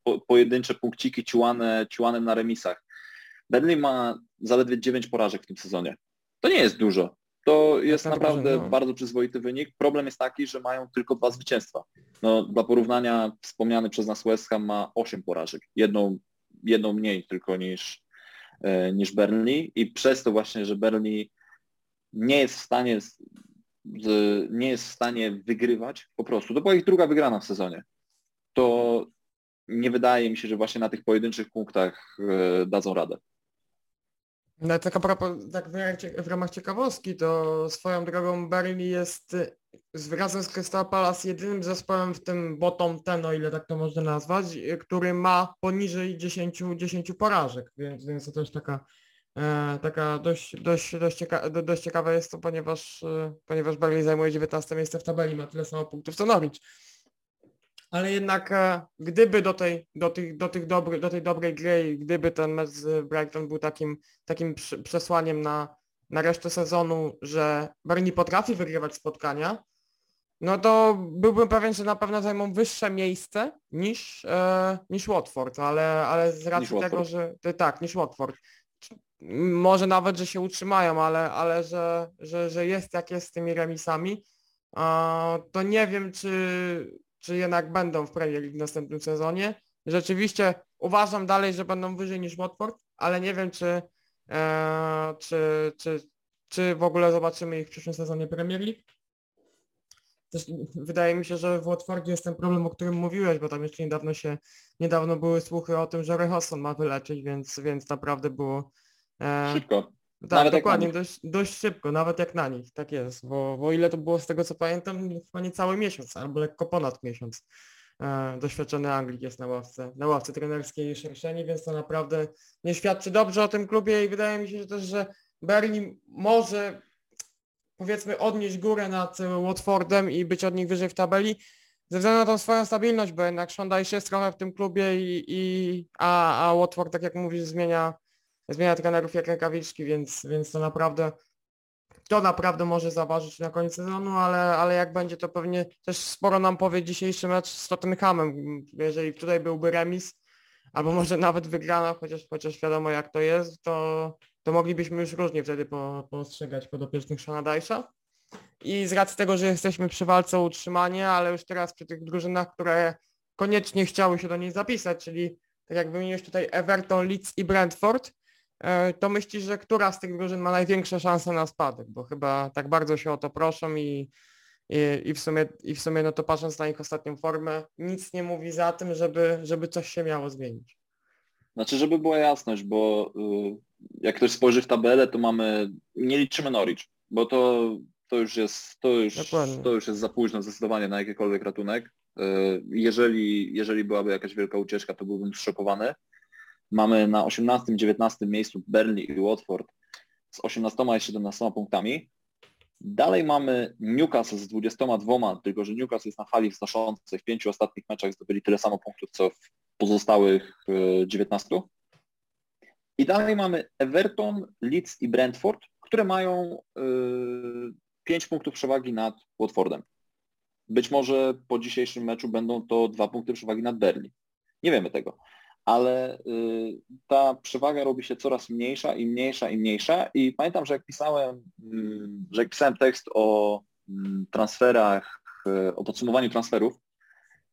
po, pojedyncze punkciki ciłane, ciłane na remisach. Berlin ma zaledwie 9 porażek w tym sezonie. To nie jest dużo. To jest naprawdę no. bardzo przyzwoity wynik. Problem jest taki, że mają tylko dwa zwycięstwa. No, dla porównania wspomniany przez nas West Ham ma 8 porażek. Jedną, jedną mniej tylko niż, E, niż Burnley i przez to właśnie, że Burnley nie jest w stanie nie jest w stanie wygrywać po prostu. To była ich druga wygrana w sezonie. To nie wydaje mi się, że właśnie na tych pojedynczych punktach e, dadzą radę. No tak propos, tak w ramach ciekawostki, to swoją drogą Burnley jest razem z Crystal Palace jedynym zespołem w tym bottom ten, o ile tak to można nazwać, który ma poniżej 10, 10 porażek, więc, więc to też taka, e, taka dość, dość, dość, cieka, dość ciekawe jest to, ponieważ, e, ponieważ Burnley zajmuje 19 miejsce w tabeli, ma tyle samo punktów co Norwich. Ale jednak e, gdyby do tej, do tych, do tych dobry, do tej dobrej gry, gdyby ten mecz z Brighton był takim, takim przesłaniem na, na resztę sezonu, że Burnley potrafi wygrywać spotkania, no to byłbym pewien, że na pewno zajmą wyższe miejsce niż, e, niż Watford, ale, ale z racji tego, że tak, niż Watford. Może nawet, że się utrzymają, ale, ale że, że, że jest jak jest z tymi remisami, to nie wiem, czy, czy jednak będą w Premier League w następnym sezonie. rzeczywiście uważam dalej, że będą wyżej niż Watford, ale nie wiem, czy, e, czy, czy, czy w ogóle zobaczymy ich w przyszłym sezonie Premier League. Też wydaje mi się, że w Watfordzie jest ten problem, o którym mówiłeś, bo tam jeszcze niedawno się, niedawno były słuchy o tym, że Rehosson ma wyleczyć, więc, więc naprawdę było... E, Szybko. Tak, nawet dokładnie, dość, dość szybko, nawet jak na nich, tak jest, bo, bo ile to było z tego co pamiętam, chyba nie cały miesiąc, albo lekko ponad miesiąc. E, doświadczony Anglik jest na ławce, na ławce trenerskiej Szerszeni, więc to naprawdę nie świadczy dobrze o tym klubie i wydaje mi się że też, że Berlin może powiedzmy odnieść górę nad Watfordem i być od nich wyżej w tabeli, ze względu na tą swoją stabilność, bo jednak Szondajsz jest trochę w tym klubie i, i a, a Watford, tak jak mówisz, zmienia, zmienia trenerów jak rękawiczki, więc, więc to naprawdę to naprawdę może zaważyć na koniec sezonu, ale, ale jak będzie to pewnie też sporo nam powie dzisiejszy mecz z Tottenhamem. Jeżeli tutaj byłby remis, albo może nawet wygrana, chociaż, chociaż wiadomo jak to jest, to, to moglibyśmy już różnie wtedy po, postrzegać podopiecznych Szanadajsza. I z racji tego, że jesteśmy przy walce o utrzymanie, ale już teraz przy tych drużynach, które koniecznie chciały się do niej zapisać, czyli tak jak wymieniłeś tutaj Everton, Leeds i Brentford, to myślisz, że która z tych drużyn ma największe szanse na spadek? Bo chyba tak bardzo się o to proszą i, i, i, w, sumie, i w sumie no to patrząc na ich ostatnią formę, nic nie mówi za tym, żeby, żeby coś się miało zmienić. Znaczy, żeby była jasność, bo y, jak ktoś spojrzy w tabelę, to mamy, nie liczymy Norwich, bo to, to już jest, to już, to już jest za późno zdecydowanie na jakikolwiek ratunek. Y, jeżeli, jeżeli byłaby jakaś wielka ucieczka, to byłbym zszokowany. Mamy na 18-19 miejscu Burnley i Watford z 18 i 17 punktami. Dalej mamy Newcastle z 22, tylko że Newcastle jest na fali wznoszącej. W pięciu ostatnich meczach zdobyli tyle samo punktów, co w pozostałych 19. Y, I dalej mamy Everton, Leeds i Brentford, które mają y, 5 punktów przewagi nad Watfordem. Być może po dzisiejszym meczu będą to dwa punkty przewagi nad Berlin. Nie wiemy tego. Ale y, ta przewaga robi się coraz mniejsza i mniejsza i mniejsza. I pamiętam, że jak pisałem, y, że jak pisałem tekst o y, transferach, y, o podsumowaniu transferów,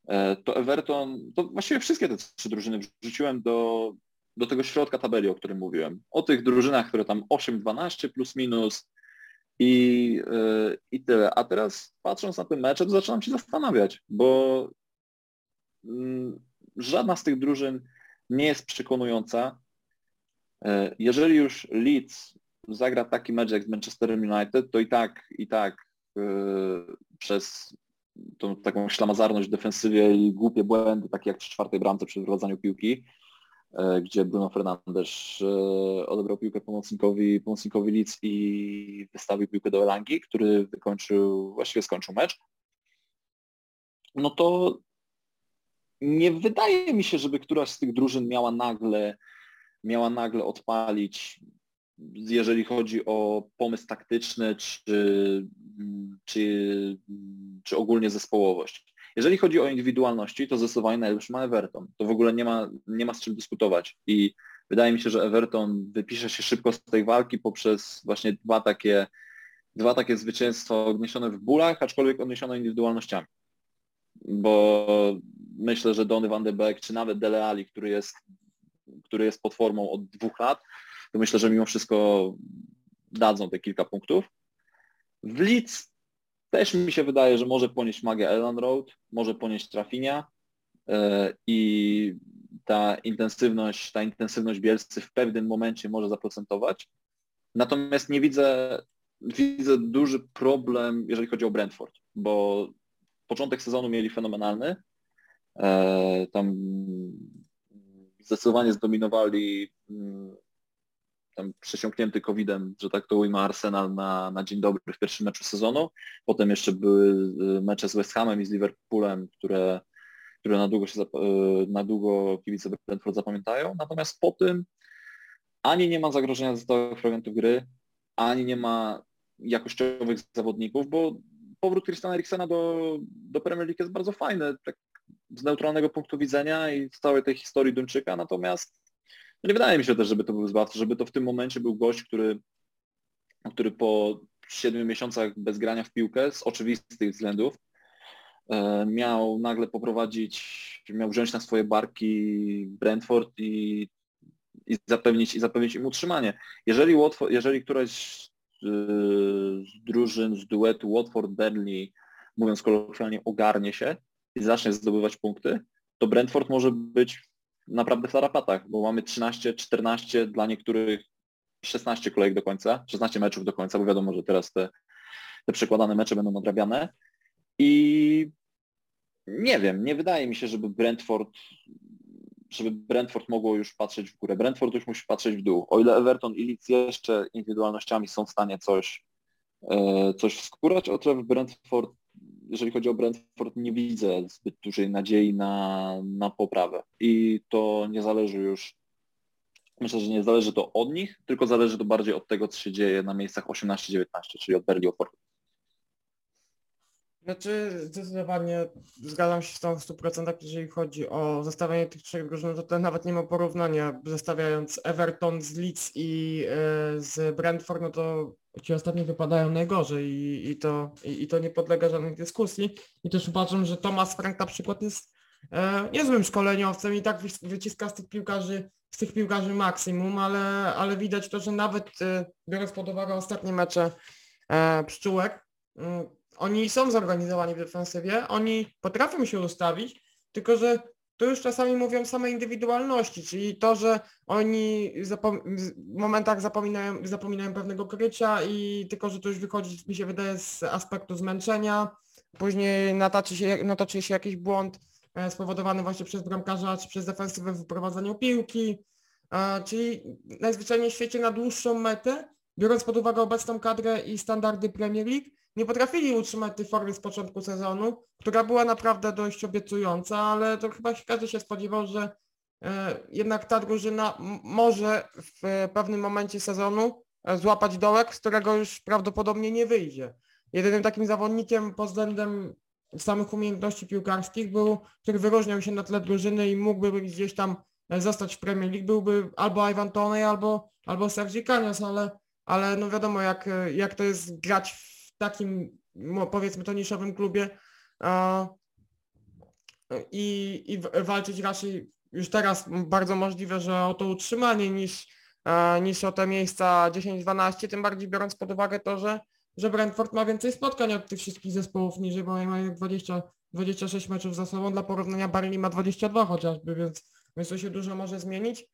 E, to Everton, to właściwie wszystkie te trzy drużyny wrzuciłem do, do tego środka tabeli, o którym mówiłem. O tych drużynach, które tam 8-12 plus minus i, yy, i tyle. A teraz patrząc na ten mecze, to zaczynam się zastanawiać, bo yy, żadna z tych drużyn nie jest przekonująca. Yy, jeżeli już Leeds zagra taki mecz jak z Manchesterem United, to i tak, i tak przez tą taką ślamazarność w defensywie i głupie błędy, takie jak przy czwartej bramce przy wprowadzaniu piłki, e, gdzie Bruno Fernandes e, odebrał piłkę pomocnikowi, pomocnikowi Leeds i wystawił piłkę do Elangi, który wykończył, właściwie skończył mecz. No to nie wydaje mi się, żeby któraś z tych drużyn miała nagle, miała nagle odpalić jeżeli chodzi o pomysł taktyczny czy, czy, czy ogólnie zespołowość. Jeżeli chodzi o indywidualności, to zdecydowanie najlepszy ma Everton. To w ogóle nie ma, nie ma z czym dyskutować. I wydaje mi się, że Everton wypisze się szybko z tej walki poprzez właśnie dwa takie, dwa takie zwycięstwa odniesione w bólach, aczkolwiek odniesione indywidualnościami. Bo myślę, że Donny van de Beek, czy nawet Dele Alli, który jest, który jest pod formą od dwóch lat, to myślę, że mimo wszystko dadzą te kilka punktów. W Leeds też mi się wydaje, że może ponieść magię Ellen Road, może ponieść Trafinia e, i ta intensywność, ta intensywność Bielscy w pewnym momencie może zaprocentować. Natomiast nie widzę, widzę duży problem, jeżeli chodzi o Brentford, bo początek sezonu mieli fenomenalny. E, tam zdecydowanie zdominowali mm, tam przesiąknięty COVID-em, że tak to ujmę, Arsenal na, na dzień dobry w pierwszym meczu sezonu. Potem jeszcze były y, mecze z West Hamem i z Liverpoolem, które, które na, długo się, y, na długo kibice Brentford zapamiętają. Natomiast po tym ani nie ma zagrożenia ze stałych fragmentów gry, ani nie ma jakościowych zawodników, bo powrót Christiana Eriksena do, do Premier League jest bardzo fajny, tak z neutralnego punktu widzenia i z całej tej historii Duńczyka, natomiast no nie wydaje mi się też, żeby to był zbawca, żeby to w tym momencie był gość, który, który po siedmiu miesiącach bez grania w piłkę z oczywistych względów e, miał nagle poprowadzić, miał wziąć na swoje barki Brentford i, i, zapewnić, i zapewnić im utrzymanie. Jeżeli, Watford, jeżeli któraś z drużyn z duetu Watford-Burnley, mówiąc kolokwialnie, ogarnie się i zacznie zdobywać punkty, to Brentford może być naprawdę w tarapatach, bo mamy 13, 14, dla niektórych 16 kolejek do końca, 16 meczów do końca, bo wiadomo, że teraz te, te przekładane mecze będą nadrabiane. I nie wiem, nie wydaje mi się, żeby Brentford żeby Brentford mogło już patrzeć w górę. Brentford już musi patrzeć w dół. O ile Everton i Leeds jeszcze indywidualnościami są w stanie coś, e, coś wskórać, o tyle Brentford, jeżeli chodzi o Brentford, nie widzę zbyt dużej nadziei na, na poprawę. I to nie zależy już, myślę, że nie zależy to od nich, tylko zależy to bardziej od tego, co się dzieje na miejscach 18-19, czyli od Berli Watfordu. Znaczy zdecydowanie zgadzam się z tą w 100%, jeżeli chodzi o zestawienie tych trzech drużyn, to, to nawet nie ma porównania. Zestawiając Everton z Leeds i e, z Brentford, no to ci ostatni wypadają najgorzej i, i, to, i, i to nie podlega żadnej dyskusji. I też uważam, że Thomas Frank na przykład jest e, niezłym szkoleniowcem i tak wyciska z tych piłkarzy z tych piłkarzy maksimum, ale, ale widać to, że nawet e, biorąc pod uwagę ostatnie mecze pszczółek, mm, oni są zorganizowani w defensywie, oni potrafią się ustawić, tylko że tu już czasami mówią same indywidualności, czyli to, że oni w momentach zapominają, zapominają pewnego krycia i tylko, że to już wychodzi, mi się wydaje, z aspektu zmęczenia, później nataczy się, natoczy się jakiś błąd e, spowodowany właśnie przez bramkarza czy przez defensywę w wyprowadzaniu piłki, e, czyli najzwyczajniej w świecie na dłuższą metę, biorąc pod uwagę obecną kadrę i standardy Premier League, nie potrafili utrzymać tej formy z początku sezonu, która była naprawdę dość obiecująca, ale to chyba każdy się spodziewał, że e, jednak ta drużyna może w pewnym momencie sezonu e, złapać dołek, z którego już prawdopodobnie nie wyjdzie. Jedynym takim zawodnikiem pod względem samych umiejętności piłkarskich był, który wyróżniał się na tle drużyny i mógłby gdzieś tam e, zostać w Premier League, byłby albo Ivan Toney, albo, albo Sergi Kanias, ale, ale no wiadomo jak, jak to jest grać w takim, powiedzmy to niszowym klubie i, i walczyć raczej już teraz bardzo możliwe, że o to utrzymanie niż, niż o te miejsca 10-12, tym bardziej biorąc pod uwagę to, że, że Brentford ma więcej spotkań od tych wszystkich zespołów niżej, bo mają 20, 26 meczów za sobą, dla porównania Barley ma 22 chociażby, więc, więc to się dużo może zmienić.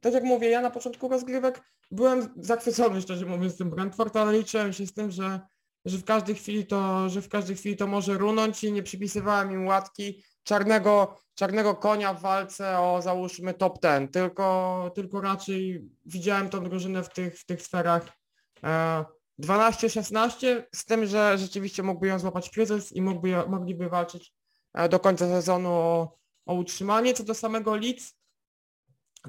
Tak jak mówię, ja na początku rozgrywek byłem zachwycony, szczerze mówiąc, tym Brentford, ale liczyłem się z tym, że, że w każdej chwili to, że w każdej chwili to może runąć i nie przypisywałem im łatki czarnego, czarnego konia w walce o załóżmy top ten, tylko, tylko raczej widziałem tą drużynę w tych, w tych sferach e, 12-16 z tym, że rzeczywiście mógłby ją złapać kryzys i mógłby, mogliby walczyć e, do końca sezonu o, o utrzymanie. Co do samego Leeds,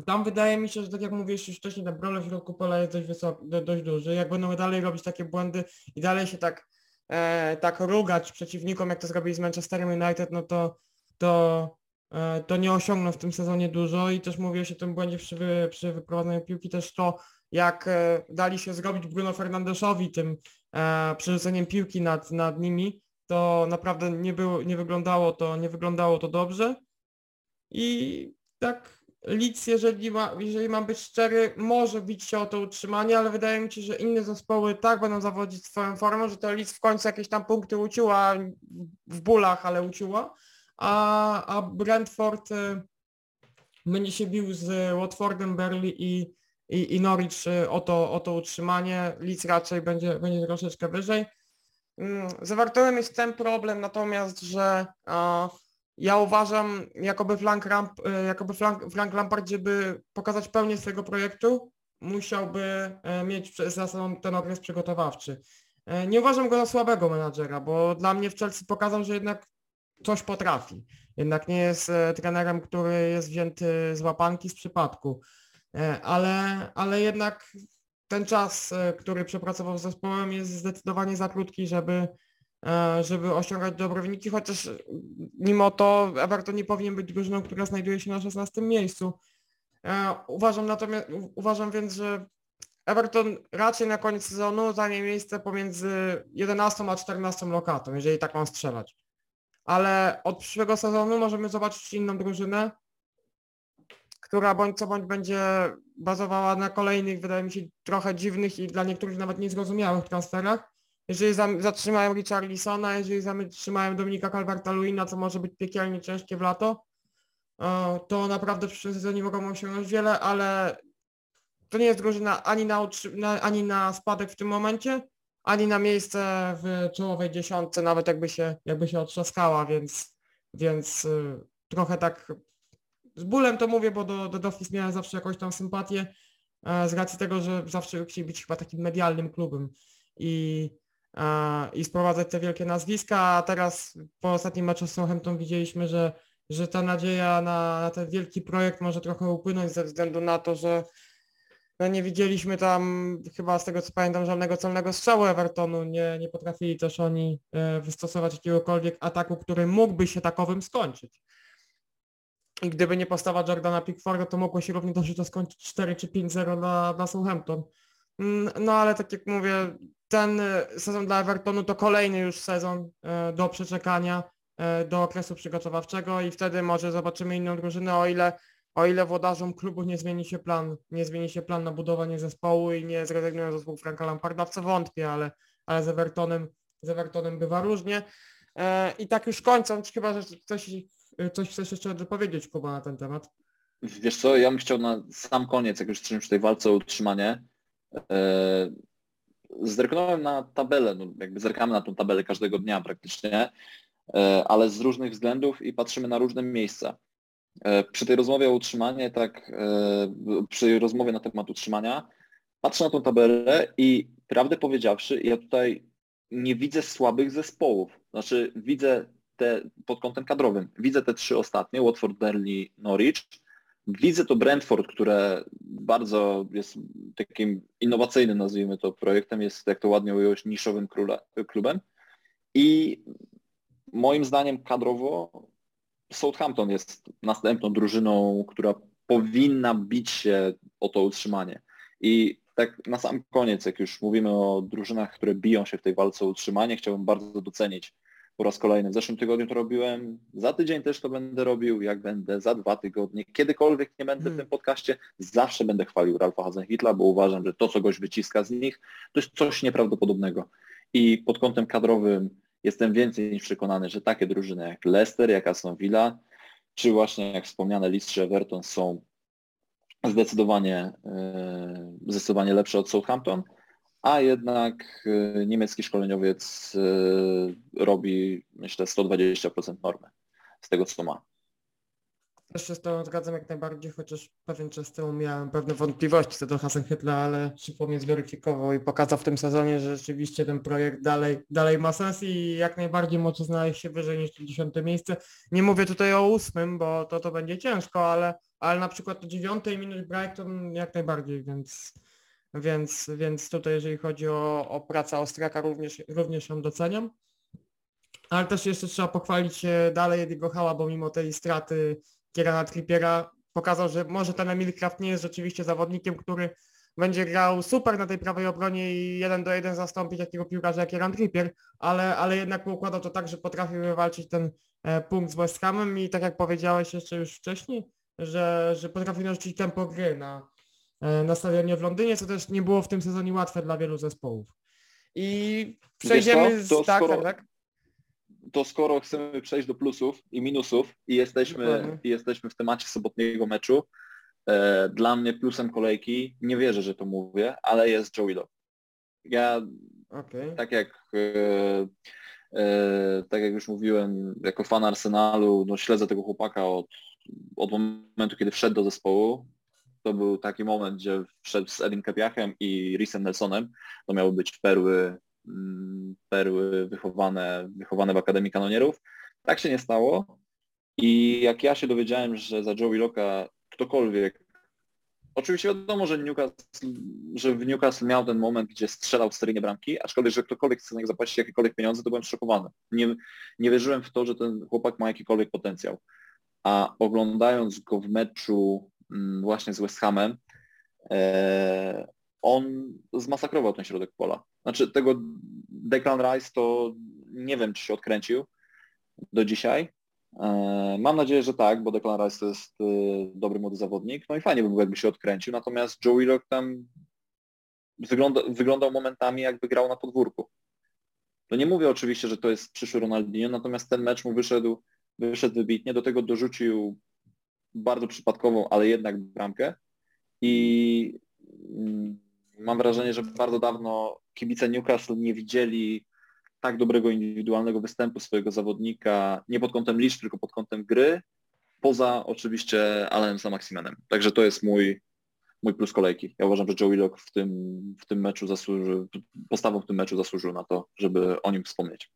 tam wydaje mi się, że tak jak mówiłeś już wcześniej, ten problem w środku pola jest dość, wysoki, dość duży. Jak będą dalej robić takie błędy i dalej się tak, e, tak rugać przeciwnikom, jak to zrobili z Manchesterem United, no to, to, e, to nie osiągną w tym sezonie dużo i też mówię o tym błędzie przy, przy wyprowadzaniu piłki, też to jak e, dali się zrobić Bruno Fernandeszowi tym e, przerzuceniem piłki nad, nad nimi, to naprawdę nie, było, nie, wyglądało to, nie wyglądało to dobrze. I tak Leeds, jeżeli, ma, jeżeli mam być szczery, może bić się o to utrzymanie, ale wydaje mi się, że inne zespoły tak będą zawodzić swoją formą, że to Leeds w końcu jakieś tam punkty uciła w bólach, ale uciła, a, a Brentford y, będzie się bił z Watfordem, Berlin i, i, i Norwich y, o to, o to utrzymanie. Leeds raczej będzie, będzie troszeczkę wyżej. Mm, z Evertonem jest ten problem natomiast, że ja uważam, jakoby Frank, Ramp, e, jakoby Frank, Frank Lampard, żeby pokazać pełnię swojego projektu, musiałby e, mieć za sobą ten okres przygotowawczy. E, nie uważam go za słabego menadżera, bo dla mnie w Chelsea pokazał, że jednak coś potrafi. Jednak nie jest trenerem, który jest wzięty z łapanki z przypadku. Ale, ale jednak ten czas, który przepracował z zespołem jest zdecydowanie za krótki, żeby żeby osiągać dobre wyniki, chociaż mimo to Everton nie powinien być drużyną, która znajduje się na 16 miejscu. E, uważam natomiast, uważam więc, że Everton raczej na koniec sezonu zajmie miejsce pomiędzy 11 a 14 lokatą, jeżeli tak mam strzelać. Ale od przyszłego sezonu możemy zobaczyć inną drużynę, która bądź co bądź będzie bazowała na kolejnych, wydaje mi się, trochę dziwnych i dla niektórych nawet niezrozumiałych transferach. Jeżeli zatrzymają Richarlisona, jeżeli zatrzymają Dominika Calverta-Luina, co może być piekielnie ciężkie w lato, to naprawdę w przyszłym sezonie mogą osiągnąć wiele, ale to nie jest drużyna ani na, ani na spadek w tym momencie, ani na miejsce w czołowej dziesiątce, nawet jakby się, jakby się otrzaskała, więc, więc y, trochę tak z bólem to mówię, bo do, do Dolphins miałem zawsze jakąś tam sympatię e, z racji tego, że zawsze chcieli być chyba takim medialnym klubem i, e, i sprowadzać te wielkie nazwiska, a teraz po ostatnim meczu z Southampton widzieliśmy, że, że ta nadzieja na, na ten wielki projekt może trochę upłynąć ze względu na to, że no nie widzieliśmy tam chyba z tego co pamiętam żadnego celnego strzału Evertonu, nie, nie potrafili też oni e, wystosować jakiegokolwiek ataku, który mógłby się takowym skończyć. I gdyby nie postawa Jordana Pickforda, to mogło się równie dobrze to skończyć 4 czy 5-0 dla, dla Southampton. Mm, no ale tak jak mówię, ten e, sezon dla Evertonu to kolejny już sezon e, do przeczekania, do okresu przygotowawczego i wtedy może zobaczymy inną drużynę, o ile o ile włodarzom klubu nie zmieni się plan, nie zmieni się plan na budowanie zespołu i nie zrezygnują z zespołu Franka Lamparda, w co wątpię, ale, ale z Evertonem, z Evertonem bywa różnie. E, I tak już kończąc, chyba, że coś, coś chcesz jeszcze dopowiedzieć, Kuba, na ten temat. Wiesz co, ja bym chciał na sam koniec, jak już jesteśmy przy tej walce o utrzymanie, e, zerknąłem na tabelę, no jakby zerkamy na tą tabelę każdego dnia praktycznie, e, ale z różnych względów i patrzymy na różne miejsca. E, przy tej rozmowie o utrzymanie, tak, e, przy rozmowie na temat utrzymania, patrzę na tą tabelę i prawdę powiedziawszy, ja tutaj nie widzę słabych zespołów. Znaczy widzę te pod kątem kadrowym. Widzę te trzy ostatnie, Watford, Burnley, Norwich. Widzę to Brentford, które bardzo jest takim innowacyjnym, nazwijmy to, projektem, jest, jak to ładnie ująłeś, niszowym klubem. I moim zdaniem kadrowo Southampton jest następną drużyną, która powinna bić się o to utrzymanie. I tak na sam koniec, jak już mówimy o drużynach, które biją się w tej walce o utrzymanie, chciałbym bardzo docenić po raz kolejny. W zeszłym tygodniu to robiłem, za tydzień też to będę robił, jak będę, za dwa tygodnie. Kiedykolwiek nie będę w tym hmm. podcaście, zawsze będę chwalił Ralfa Hasenhitla, bo uważam, że to, co goś wyciska z nich, to jest coś nieprawdopodobnego. I pod kątem kadrowym Jestem więcej niż przekonany, że takie drużyny jak Leicester, jak Aston Villa, czy właśnie jak wspomniane Leeds czy Everton są zdecydowanie, e, zdecydowanie lepsze od Southampton, a jednak e, niemiecki szkoleniowiec e, robi, myślę, 120% normy z tego, co ma. Też się z tą zgadzam jak najbardziej, chociaż pewien czas temu miałem pewne wątpliwości co do Hasenhytla, ale szybko mnie zweryfikował i pokazał w tym sezonie, że rzeczywiście ten projekt dalej, dalej ma sens i jak najbardziej może znaleźć się wyżej niż dziesiąte miejsce. Nie mówię tutaj o ósmym, bo to to będzie ciężko, ale, ale na przykład to dziewiąte minus Brighton jak najbardziej, więc, więc, więc tutaj jeżeli chodzi o, o pracę Ostraka również, również ją doceniam. Ale też jeszcze trzeba pochwalić dalej Ediego Hała, bo mimo tej straty Kierana Trippiera pokazał, że może ten Emil Kraft nie jest rzeczywiście zawodnikiem, który będzie grał super na tej prawej obronie i jeden do jeden zastąpić takiego piłkarza jak Kieran Trippier, ale, ale jednak układał to tak, że potrafił wywalczyć ten e, punkt z West Hamem i tak jak powiedziałeś jeszcze już wcześniej, że, że potrafił narzucić tempo gry na, e, na stadionie w Londynie, co też nie było w tym sezonie łatwe dla wielu zespołów. I przejdziemy z... Tak, skoro, tak, tak to skoro chcemy przejść do plusów i minusów i jesteśmy, i jesteśmy w temacie sobotniego meczu, e, dla mnie plusem kolejki, nie wierzę, że to mówię, ale jest Joey Love. Ja okay. tak jak e, e, tak jak już mówiłem, jako fan Arsenalu, no śledzę tego chłopaka od, od momentu, kiedy wszedł do zespołu. To był taki moment, gdzie wszedł z Edim Kepiachem i Rhysem Nelsonem. To miały być perły Mm, perły wychowane, wychowane w Akademii Kanonierów. Tak się nie stało i jak ja się dowiedziałem, że za Joey Locka ktokolwiek, oczywiście wiadomo, że, Newcastle, że w Newcastle miał ten moment, gdzie strzelał seryjnie bramki, aczkolwiek, że ktokolwiek chce na zapłacić jakiekolwiek pieniądze, to byłem szokowany. Nie, nie wierzyłem w to, że ten chłopak ma jakikolwiek potencjał. A oglądając go w meczu właśnie z West Hamem, e, on zmasakrował ten środek pola. Znaczy tego Declan Rice to nie wiem, czy się odkręcił do dzisiaj. E, mam nadzieję, że tak, bo Declan Rice to jest e, dobry młody zawodnik. No i fajnie by było, jakby się odkręcił. Natomiast Joe Willock tam wygląda, wyglądał momentami, jakby grał na podwórku. To nie mówię oczywiście, że to jest przyszły Ronaldinho, natomiast ten mecz mu wyszedł, wyszedł wybitnie. Do tego dorzucił bardzo przypadkową, ale jednak bramkę. I mm, mam wrażenie, że bardzo dawno kibice Newcastle nie widzieli tak dobrego indywidualnego występu swojego zawodnika, nie pod kątem liczb, tylko pod kątem gry, poza oczywiście Alanem Samaximenem. Także to jest mój, mój plus kolejki. Ja uważam, że Joe Willock w tym, w tym meczu zasłużył, postawą w tym meczu zasłużył na to, żeby o nim wspomnieć.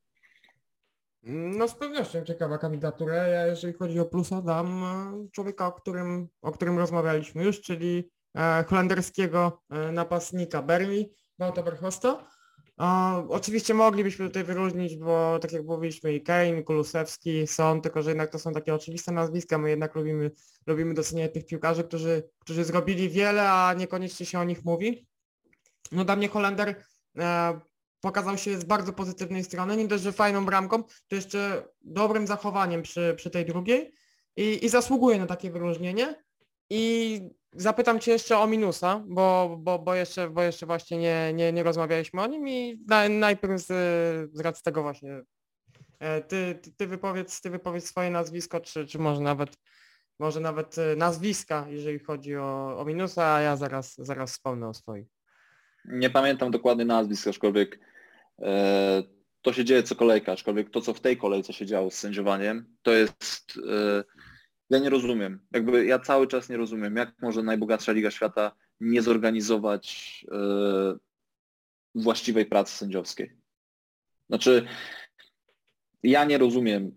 No z pewnością ciekawa kandydatura. Ja jeżeli chodzi o plusa dam e, człowieka, o którym, o którym rozmawialiśmy już, czyli e, holenderskiego e, napastnika Bermi, Bauta Verhosta. oczywiście moglibyśmy tutaj wyróżnić, bo tak jak mówiliśmy i Kane, Kulusewski są, tylko że jednak to są takie oczywiste nazwiska. My jednak lubimy, lubimy doceniać tych piłkarzy, którzy, którzy zrobili wiele, a niekoniecznie się o nich mówi. No dla mnie Holender pokazał się z bardzo pozytywnej strony, nie dość, że fajną bramką, to jeszcze dobrym zachowaniem przy, przy tej drugiej i, i zasługuje na takie wyróżnienie. I zapytam Cię jeszcze o minusa, bo, bo, bo, jeszcze, bo jeszcze właśnie nie, nie, nie rozmawialiśmy o nim i na, najpierw z, z racji tego właśnie e, ty, ty, ty, wypowiedz, ty wypowiedz swoje nazwisko, czy, czy może nawet może nawet e, nazwiska, jeżeli chodzi o, o minusa, a ja zaraz, zaraz wspomnę o swoich. Nie pamiętam dokładnie nazwisk, aczkolwiek to się dzieje co kolejka, aczkolwiek to, co w tej kolejce się działo z sędziowaniem, to jest... E, ja nie rozumiem. Jakby ja cały czas nie rozumiem, jak może najbogatsza Liga Świata nie zorganizować e, właściwej pracy sędziowskiej. Znaczy, ja nie rozumiem,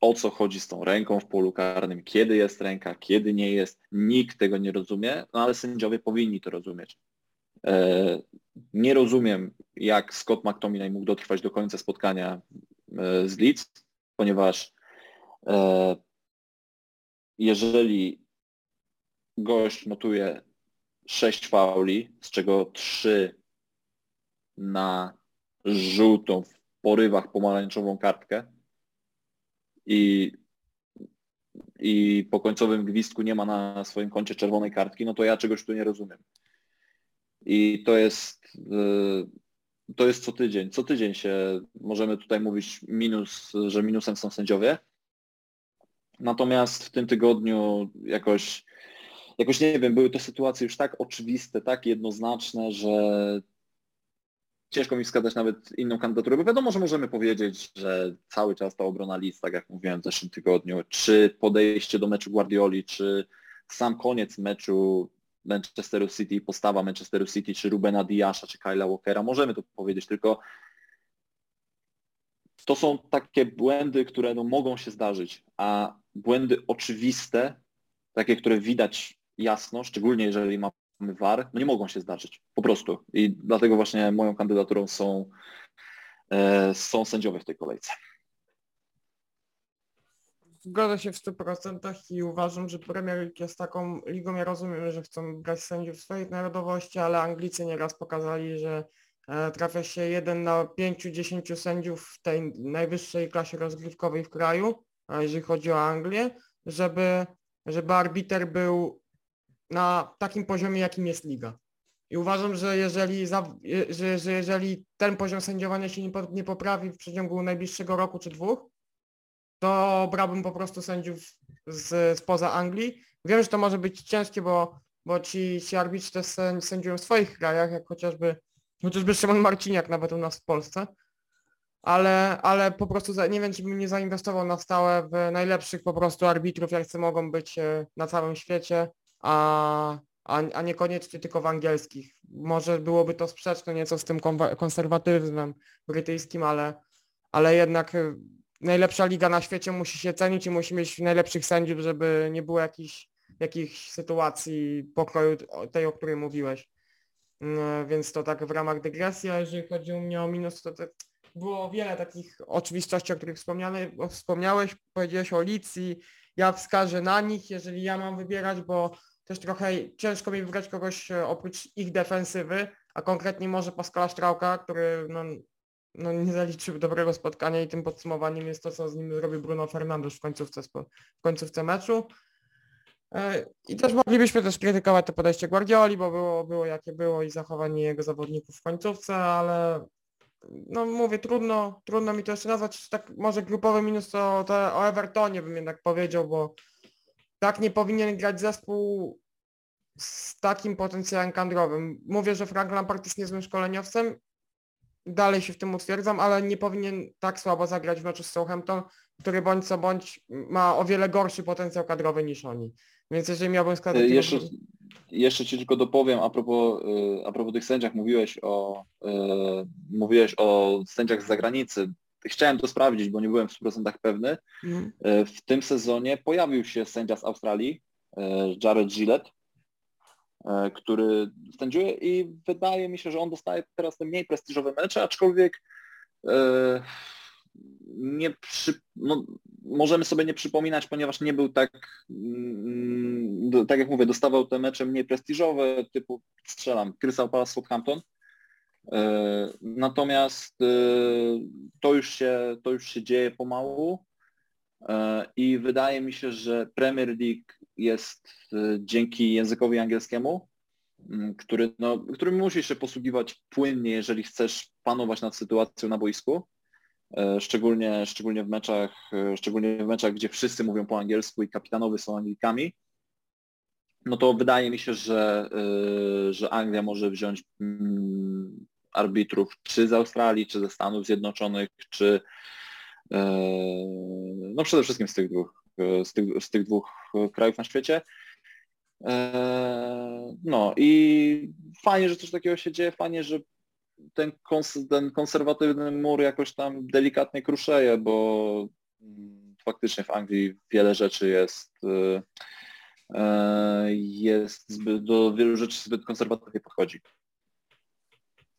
o co chodzi z tą ręką w polu karnym, kiedy jest ręka, kiedy nie jest. Nikt tego nie rozumie, no ale sędziowie powinni to rozumieć. Nie rozumiem, jak Scott McTominay mógł dotrwać do końca spotkania e, z Leeds, ponieważ e, jeżeli gość notuje 6 fauli, z czego 3 na żółtą w porywach pomarańczową kartkę i, i po końcowym gwizdku nie ma na swoim koncie czerwonej kartki, no to ja czegoś tu nie rozumiem. I to jest, y, to jest co tydzień. Co tydzień się możemy tutaj mówić minus, że minusem są sędziowie. Natomiast w tym tygodniu jakoś, jakoś nie wiem, były to sytuacje już tak oczywiste, tak jednoznaczne, że ciężko mi wskazać nawet inną kandydaturę, bo wiadomo, że możemy powiedzieć, że cały czas ta obrona list, tak jak mówiłem w zeszłym tygodniu, czy podejście do meczu Guardioli, czy sam koniec meczu Manchesteru City, postawa Manchesteru City, czy Rubena Diasza, czy Kyla Walkera, możemy to powiedzieć, tylko to są takie błędy, które no, mogą się zdarzyć, a błędy oczywiste, takie, które widać jasno, szczególnie jeżeli mamy VAR, no nie mogą się zdarzyć, po prostu. I dlatego właśnie moją kandydaturą są, e, są sędziowie w tej kolejce. Zgodzę się w 100% i uważam, że Premier League jest taką ligą, ja rozumiem, że chcą brać sędziów swojej narodowości, ale Anglicy nieraz pokazali, że e, trafia się jeden na 5-10 sędziów w tej najwyższej klasie rozgrywkowej w kraju, jeżeli chodzi o Anglię, żeby, żeby arbiter był na takim poziomie, jakim jest liga. I uważam, że jeżeli, za, że, że jeżeli ten poziom sędziowania się nie, nie poprawi w przeciągu najbliższego roku czy dwóch, to brałbym po prostu sędziów z, spoza Anglii. Wiem, że to może być ciężkie, bo, bo ci, ci arbitrzy też sędziują w swoich krajach, jak chociażby, chociażby Szymon Marciniak nawet u nas w Polsce. Ale, ale po prostu za, nie wiem, czy bym nie zainwestował na stałe w najlepszych po prostu arbitrów, jacy mogą być e, na całym świecie, a, a, a niekoniecznie tylko w angielskich. Może byłoby to sprzeczne nieco z tym konserwatyzmem brytyjskim, ale, ale jednak e, najlepsza liga na świecie musi się cenić i musi mieć najlepszych sędziów, żeby nie było jakichś, jakichś sytuacji pokroju tej, o której mówiłeś. No, więc to tak w ramach dygresji, a jeżeli chodzi o mnie o minus, to, to było wiele takich oczywistości, o których wspomniałeś, powiedziałeś o Licji, ja wskażę na nich, jeżeli ja mam wybierać, bo też trochę ciężko mi wybrać kogoś e, oprócz ich defensywy, a konkretnie może Pascala Strauka, który no, no nie zaliczył dobrego spotkania i tym podsumowaniem jest to, co z nim zrobił Bruno Fernandes w końcówce, w końcówce meczu. E, I też moglibyśmy też krytykować to podejście Guardioli, bo było, było jakie było i zachowanie jego zawodników w końcówce, ale no mówię, trudno, trudno mi to jeszcze nazwać, tak może grupowy minus to, to o Evertonie bym jednak powiedział, bo tak nie powinien grać zespół z takim potencjałem kadrowym. Mówię, że Frank Lampard jest niezłym szkoleniowcem, dalej się w tym utwierdzam, ale nie powinien tak słabo zagrać w meczu z Southampton, który bądź co bądź ma o wiele gorszy potencjał kadrowy niż oni. Więc jeżeli miałbym składać... E, jeszcze, jeszcze Ci tylko dopowiem a propos, e, a propos tych sędziach, mówiłeś o, e, mówiłeś o sędziach z zagranicy. Chciałem to sprawdzić, bo nie byłem w 100% pewny. Mhm. W tym sezonie pojawił się sędzia z Australii, Jared Gillett, który sędziuje i wydaje mi się, że on dostaje teraz te mniej prestiżowe mecze, aczkolwiek nie przy, no, możemy sobie nie przypominać, ponieważ nie był tak, mm, tak jak mówię, dostawał te mecze mniej prestiżowe, typu strzelam, Crystal Palace Southampton. E, natomiast e, to już się, to już się dzieje pomału e, i wydaje mi się, że Premier League jest dzięki językowi angielskiemu, który, no, którym musisz się posługiwać płynnie, jeżeli chcesz panować nad sytuacją na boisku E, szczególnie, szczególnie w meczach, e, szczególnie w meczach, gdzie wszyscy mówią po angielsku i kapitanowie są Anglikami, no to wydaje mi się, że, e, że Anglia może wziąć mm, arbitrów czy z Australii, czy ze Stanów Zjednoczonych, czy no przede wszystkim z tych dwóch, z tych, z tych dwóch krajów na świecie. No i fajnie, że coś takiego się dzieje, fajnie, że ten, kons ten konserwatywny mur jakoś tam delikatnie kruszeje, bo mm, faktycznie w Anglii wiele rzeczy jest jest zbyt, do wielu rzeczy zbyt konserwatywnie podchodzi.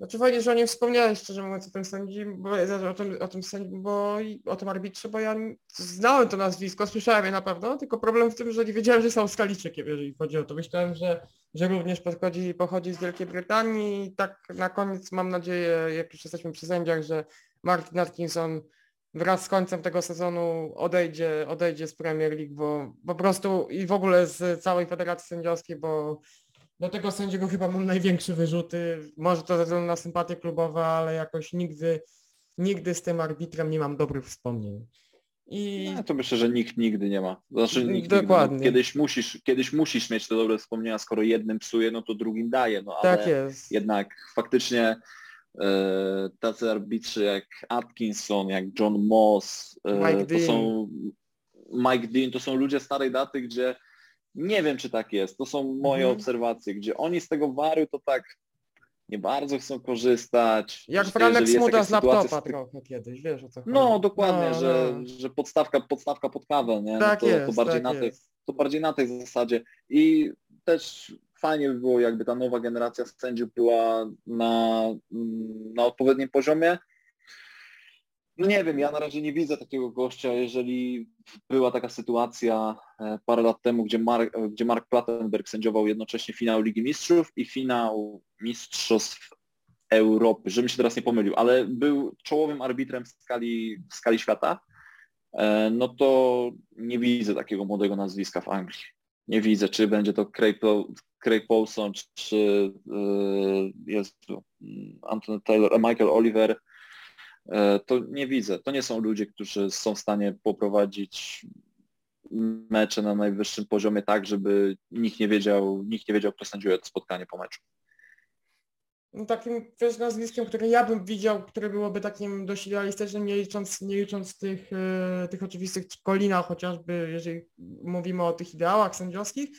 Znaczy fajnie, że o nim wspomniałeś, szczerze mówiąc, o tym sędzi, bo, o tym, o tym sędzi, bo o tym arbitrze, bo ja znałem to nazwisko, słyszałem je na pewno, tylko problem w tym, że nie wiedziałem, że jest Australijczykiem, jeżeli chodzi o to. Myślałem, że że również podchodzi, pochodzi z Wielkiej Brytanii i tak na koniec mam nadzieję, jak już jesteśmy przy sędziach, że Martin Atkinson wraz z końcem tego sezonu odejdzie, odejdzie z Premier League, bo po prostu i w ogóle z całej Federacji Sędziowskiej, bo do tego sędziego chyba mam największe wyrzuty. Może to ze względu na sympatie klubowe, ale jakoś nigdy, nigdy z tym arbitrem nie mam dobrych wspomnień. I... No, to myślę, że nikt nigdy nie ma. Znaczy, nikt Dokładnie. Nigdy, kiedyś, musisz, kiedyś musisz mieć te dobre wspomnienia, skoro jednym psuje, no to drugim daje. No, ale tak jest. jednak faktycznie e, tacy arbitrzy jak Atkinson, jak John Moss, e, to Dean. są Mike Dean, to są ludzie starej daty, gdzie nie wiem, czy tak jest. To są moje mhm. obserwacje, gdzie oni z tego waru to tak nie bardzo chcą korzystać. Jak Franek Smuda z laptopa trochę kiedyś, wiesz o co chodzi. No dokładnie, no, że, no. że podstawka, podstawka pod kawę, nie? No tak no to, jest, to, bardziej tak na tej, to bardziej na tej zasadzie. I też fajnie by było, jakby ta nowa generacja sędziów była na, na odpowiednim poziomie. No nie wiem, ja na razie nie widzę takiego gościa, jeżeli była taka sytuacja e, parę lat temu, gdzie Mark, gdzie Mark Plattenberg sędziował jednocześnie finał Ligi Mistrzów i finał Mistrzostw Europy, żebym się teraz nie pomylił, ale był czołowym arbitrem w skali, w skali świata, e, no to nie widzę takiego młodego nazwiska w Anglii. Nie widzę, czy będzie to Craig, Craig Paulson, czy jest Anthony Taylor, Michael Oliver, E, to nie widzę. To nie są ludzie, którzy są w stanie poprowadzić mecze na najwyższym poziomie tak, żeby nikt nie wiedział, nikt nie wiedział, kto sędziuje to spotkanie po meczu. No, takim też nazwiskiem, które ja bym widział, które byłoby takim dość idealistycznym, nie licząc, nie licząc tych, e, tych oczywistych kolinach, chociażby jeżeli mówimy o tych ideałach sędziowskich,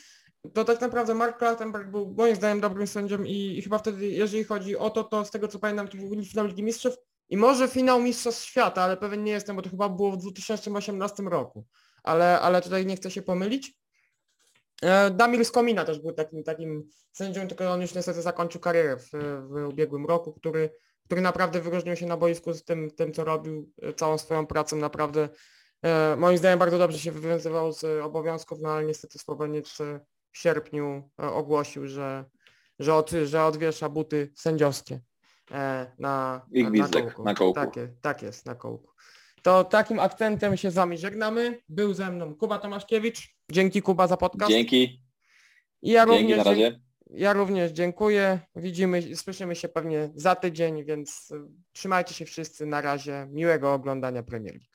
to tak naprawdę Mark Clattenburg był moim zdaniem dobrym sędzią i, i, chyba wtedy, jeżeli chodzi o to, to z tego co pamiętam, to był finał Ligi Mistrzów i może finał Mistrzostw Świata, ale pewien nie jestem, bo to chyba było w 2018 roku. Ale, ale tutaj nie chcę się pomylić. E, Damir Skomina też był takim, takim sędzią, tylko on już niestety zakończył karierę w, w ubiegłym roku, który, który naprawdę wyróżnił się na boisku z tym, tym co robił, e, całą swoją pracą naprawdę. E, moim zdaniem bardzo dobrze się wywiązywał z obowiązków, no ale niestety Słoweniec w sierpniu ogłosił, że, że, od, że odwiesza buty sędziowskie e, na, na, kołku. na kołku. Tak, jest, tak jest, na kołku. To takim akcentem się z wami żegnamy. Był ze mną Kuba Tomaszkiewicz. Dzięki Kuba za podcast. Dzięki, I ja dzięki, również, na razie. ja również dziękuję. Widzimy, słyszymy się pewnie za tydzień, więc trzymajcie się wszyscy. Na razie. Miłego oglądania Premier League.